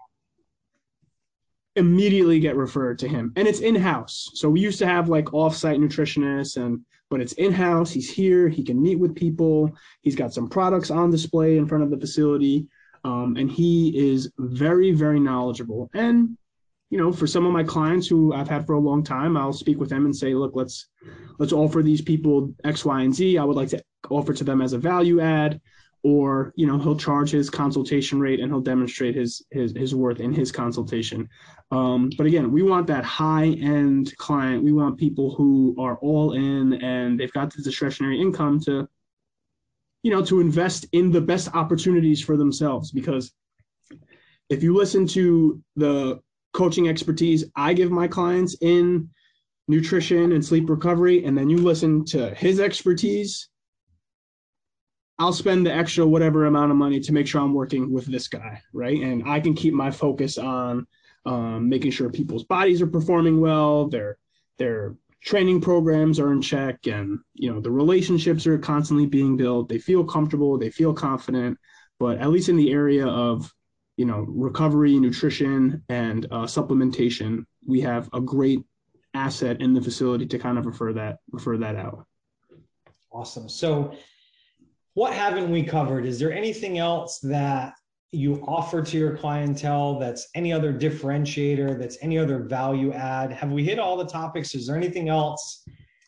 immediately get referred to him. And it's in-house. So we used to have like off-site nutritionists and but it's in-house. He's here. He can meet with people. He's got some products on display in front of the facility. Um, and he is very very knowledgeable. And you know for some of my clients who i've had for a long time i'll speak with them and say look let's let's offer these people x y and z. I would like to offer to them as a value add or you know he'll charge his consultation rate and he'll demonstrate his his, his worth in his consultation. Um, but again we want that high end client. We want people who are all in and they've got the discretionary income to you know to invest in the best opportunities for themselves. Because if you listen to the coaching expertise i give my clients in nutrition and sleep recovery and then you listen to his expertise I'll spend the extra whatever amount of money to make sure I'm working with this guy, right? And I can keep my focus on um, making sure people's bodies are performing well, their their training programs are in check, and you know the relationships are constantly being built. They feel comfortable, they feel confident, but at least in the area of you know recovery, nutrition, and uh, supplementation, we have a great asset in the facility to kind of refer that refer that out. Awesome. So what haven't we covered? Is there anything else that you offer to your clientele that's any other differentiator, that's any other value add? Have we hit all the topics? Is there anything else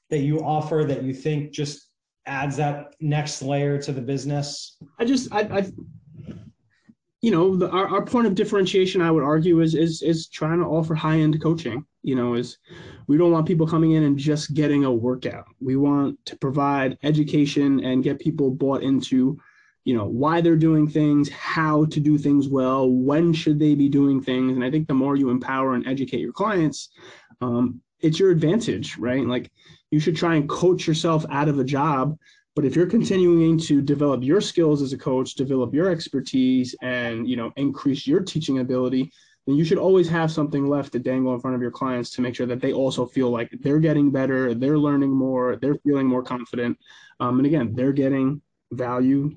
that you offer that you think just adds that next layer to the business? I just, I, I you know, the, our, our point of differentiation, I would argue, is is is trying to offer high end coaching. You know, is we don't want people coming in and just getting a workout. We want to provide education and get people bought into, you know, why they're doing things, how to do things well, when should they be doing things. And I think the more you empower and educate your clients, um, it's your advantage, right? Like you should try and coach yourself out of a job but if you're continuing to develop your skills as a coach develop your expertise and you know increase your teaching ability then you should always have something left to dangle in front of your clients to make sure that they also feel like they're getting better they're learning more they're feeling more confident um, and again they're getting value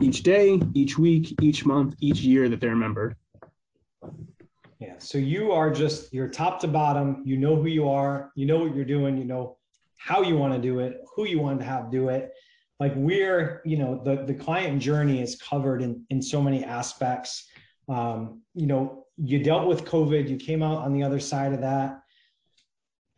each day each week each month each year that they're a member Yeah. So you are just you're top to bottom. You know who you are. You know what you're doing. You know how you want to do it, who you want to have do it. like we're you know the the client journey is covered in in so many aspects. Um, you know you dealt with covid you came out on the other side of that.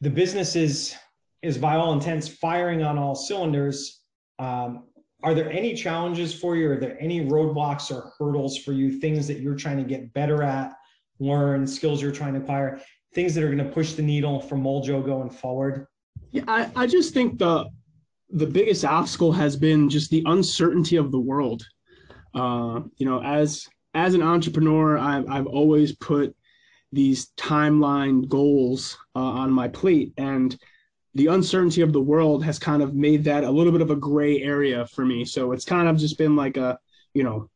The business is is by all intents firing on all cylinders. Um, are there any challenges for you? Are there any roadblocks or hurdles for you? Things that you're trying to get better at learn skills you're trying to acquire things that are going to push the needle for Moljo going forward yeah I, I just think the the biggest obstacle has been just the uncertainty of the world. Uh, you know, as as an entrepreneur, I've I've always put these timeline goals uh, on my plate, and the uncertainty of the world has kind of made that a little bit of a gray area for me. So it's kind of just been like a, you know,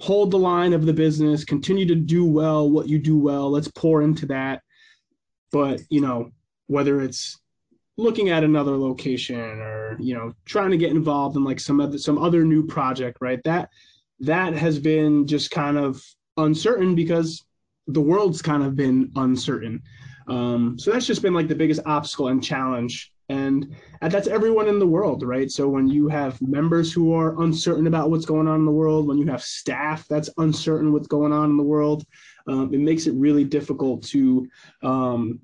hold the line of the business, continue to do well what you do well. Let's pour into that. But you know, whether it's looking at another location or you know trying to get involved in like some other some other new project right? That that has been just kind of uncertain because the world's kind of been uncertain. Um, so that's just been like the biggest obstacle and challenge. And, that's everyone in the world right? So when you have members who are uncertain about what's going on in the world when you have staff that's uncertain what's going on in the world um, it makes it really difficult to um,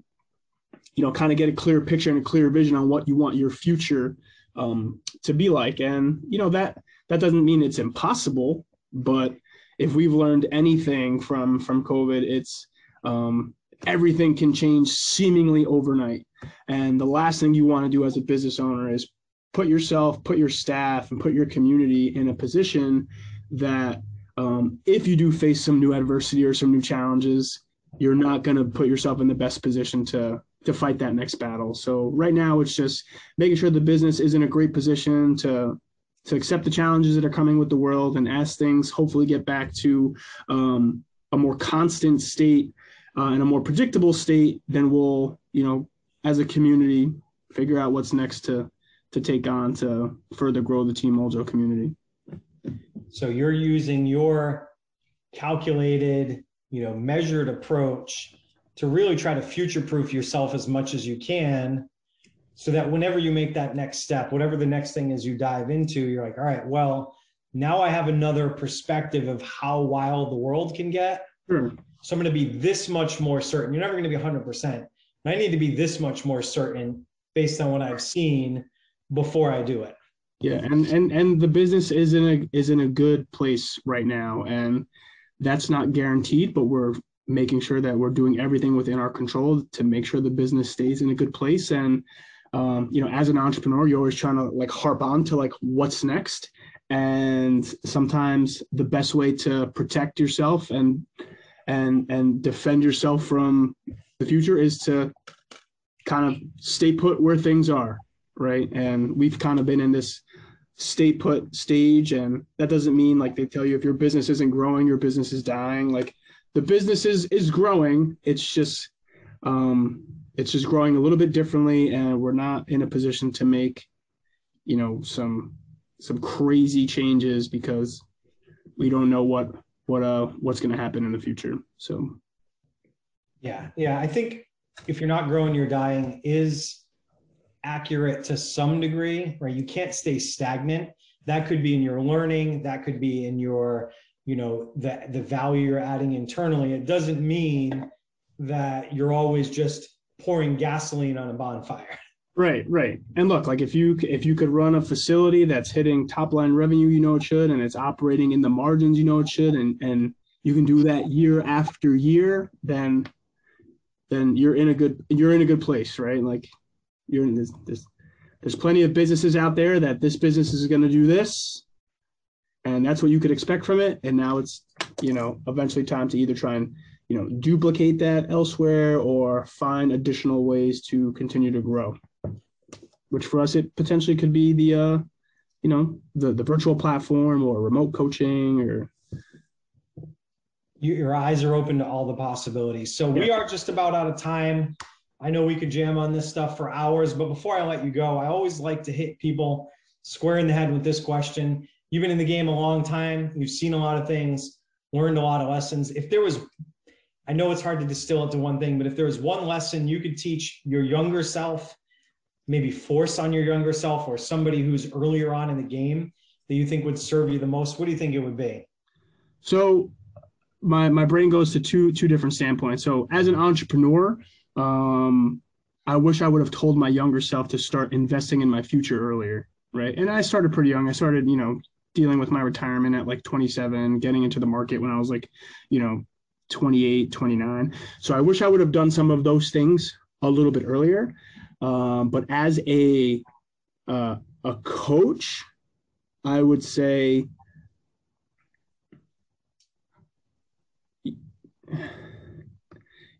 you know kind of get a clear picture and a clear vision on what you want your future um, to be like. And you know that that doesn't mean it's impossible but if we've learned anything from from covid it's um, everything can change seemingly overnight. And the last thing you want to do as a business owner is put yourself put your staff and put your community in a position that um, if you do face some new adversity or some new challenges you're not going to put yourself in the best position to to fight that next battle. So right now it's just making sure the business is in a great position to to accept the challenges that are coming with the world and as things hopefully get back to um, a more constant state uh, and a more predictable state, then we'll, you know, as a community, figure out what's next to to take on to further grow the Team Moljo community. So you're using your calculated, you know, measured approach to really try to future proof yourself as much as you can so that whenever you make that next step, whatever the next thing is you dive into, you're like, all right, well, now I have another perspective of how wild the world can get. Sure. So I'm going to be this much more certain. You're never going to be 100%. I need to be this much more certain based on what I've seen before I do it. Yeah, and and and the business is in a is in a good place right now, and that's not guaranteed, but we're making sure that we're doing everything within our control to make sure the business stays in a good place. And um, you know as an entrepreneur you're always trying to like harp on to like what's next. And sometimes the best way to protect yourself and and and defend yourself from the future is to kind of stay put where things are right? And we've kind of been in this stay put stage and that doesn't mean like they tell you if your business isn't growing your business is dying. Like the business is is growing. It's just um, it's just growing a little bit differently, and we're not in a position to make you know some some crazy changes because we don't know what what uh what's going to happen in the future. So yeah, yeah, I think if you're not growing, you're dying is accurate to some degree, right? You can't stay stagnant. That could be in your learning, that could be in your you know the the value you're adding internally. It doesn't mean that you're always just pouring gasoline on a bonfire. Right right. And look like if you if you could run a facility that's hitting top line revenue you know it should and it's operating in the margins you know it should and and you can do that year after year then then you're in a good you're in a good place right? Like you're in this, this there's plenty of businesses out there that this business is going to do this and that's what you could expect from it. And now it's you know eventually time to either try and you know duplicate that elsewhere or find additional ways to continue to grow which for us it potentially could be the uh you know the the virtual platform or remote coaching or your eyes are open to all the possibilities. So we are just about out of time. I know we could jam on this stuff for hours but before i let you go i always like to hit people square in the head with this question you've been in the game a long time. You've seen a lot of things, learned a lot of lessons. If there was, I know it's hard to distill it to one thing, but if there was one lesson you could teach your younger self maybe force on your younger self or somebody who's earlier on in the game that you think would serve you the most? What do you think it would be? So my my brain goes to two two different standpoints. So as an entrepreneur, um, I wish I would have told my younger self to start investing in my future earlier, right? And I started pretty young. I started, you know, dealing with my retirement at like 27, getting into the market when I was like, you know, 28, 29. So I wish I would have done some of those things a little bit earlier. Um, but as a uh, a coach, I would say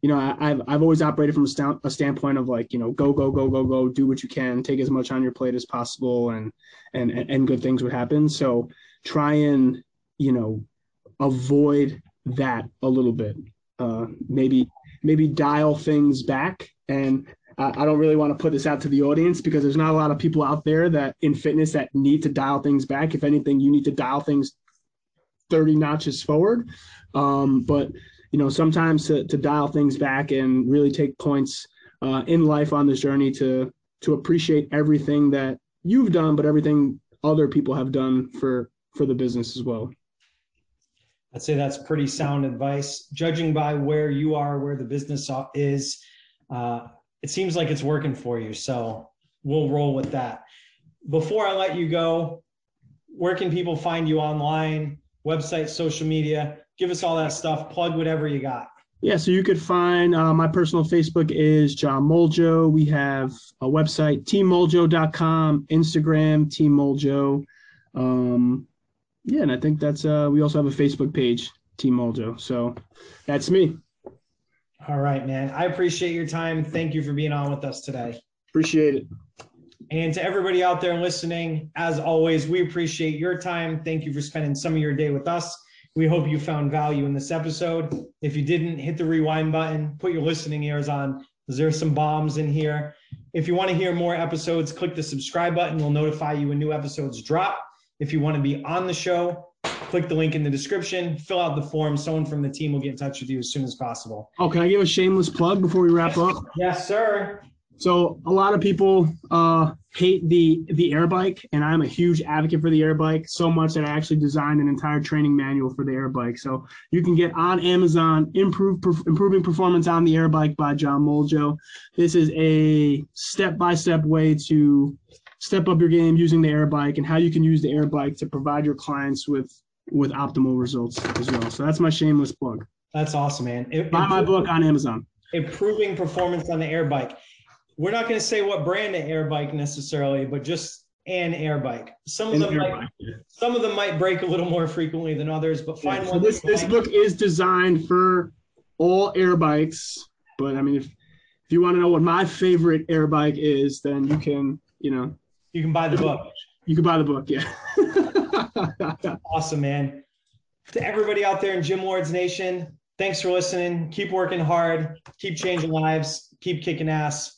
you know, I, have I've always operated from a, st- a, standpoint of like, you know, go, go, go, go, go, do what you can, take as much on your plate as possible, and and and good things would happen. So try and you know avoid that a little bit. Uh, maybe maybe dial things back. And I, I don't really want to put this out to the audience because there's not a lot of people out there that in fitness that need to dial things back. If anything, you need to dial things 30 notches forward. Um, but you know, sometimes to, to dial things back and really take points uh, in life on this journey to to appreciate everything that you've done, but everything other people have done for for the business as well. I'd say that's pretty sound advice. Judging by where you are, where the business is, uh, it seems like it's working for you. So we'll roll with that. Before I let you go, where can people find you online, website, social media? Give us all that stuff. Plug whatever you got. Yeah, so you could find uh, my personal Facebook is John Moljo. We have a website, teammoljo.com, Instagram, Team Moljo. Um, yeah, and I think that's uh, we also have a Facebook page, Team Moljo. So that's me. All right, man. I appreciate your time. Thank you for being on with us today. Appreciate it. And to everybody out there listening, as always, we appreciate your time. Thank you for spending some of your day with us. We hope you found value in this episode. If you didn't, hit the rewind button, put your listening ears on. There's some bombs in here. If you want to hear more episodes, click the subscribe button. We'll notify you when new episodes drop. If you want to be on the show, click the link in the description, fill out the form. Someone from the team will get in touch with you as soon as possible. Oh, can I give a shameless plug before we wrap up? Yes, sir. So a lot of people uh, hate the the air bike, and I'm a huge advocate for the air bike. So much that I actually designed an entire training manual for the air bike. So you can get on Amazon "Improve Improving Performance on the Air Bike" by John Moljo. This is a step by step way to step up your game using the air bike and how you can use the air bike to provide your clients with with optimal results as well. So that's my shameless plug. That's awesome, man. It, Buy my book on Amazon. Improving performance on the air bike we're not going to say what brand of air bike necessarily, but just an air bike. Some of them might, bike, yeah. some of them might break a little more frequently than others, but find yeah, one. This this book is designed for all air bikes, but I mean, if if you want to know what my favorite air bike is, then you can, you know, you can buy the book. You can buy the book, yeah. awesome, man. To everybody out there in Gym Lords Nation, thanks for listening. Keep working hard. Keep changing lives. Keep kicking ass.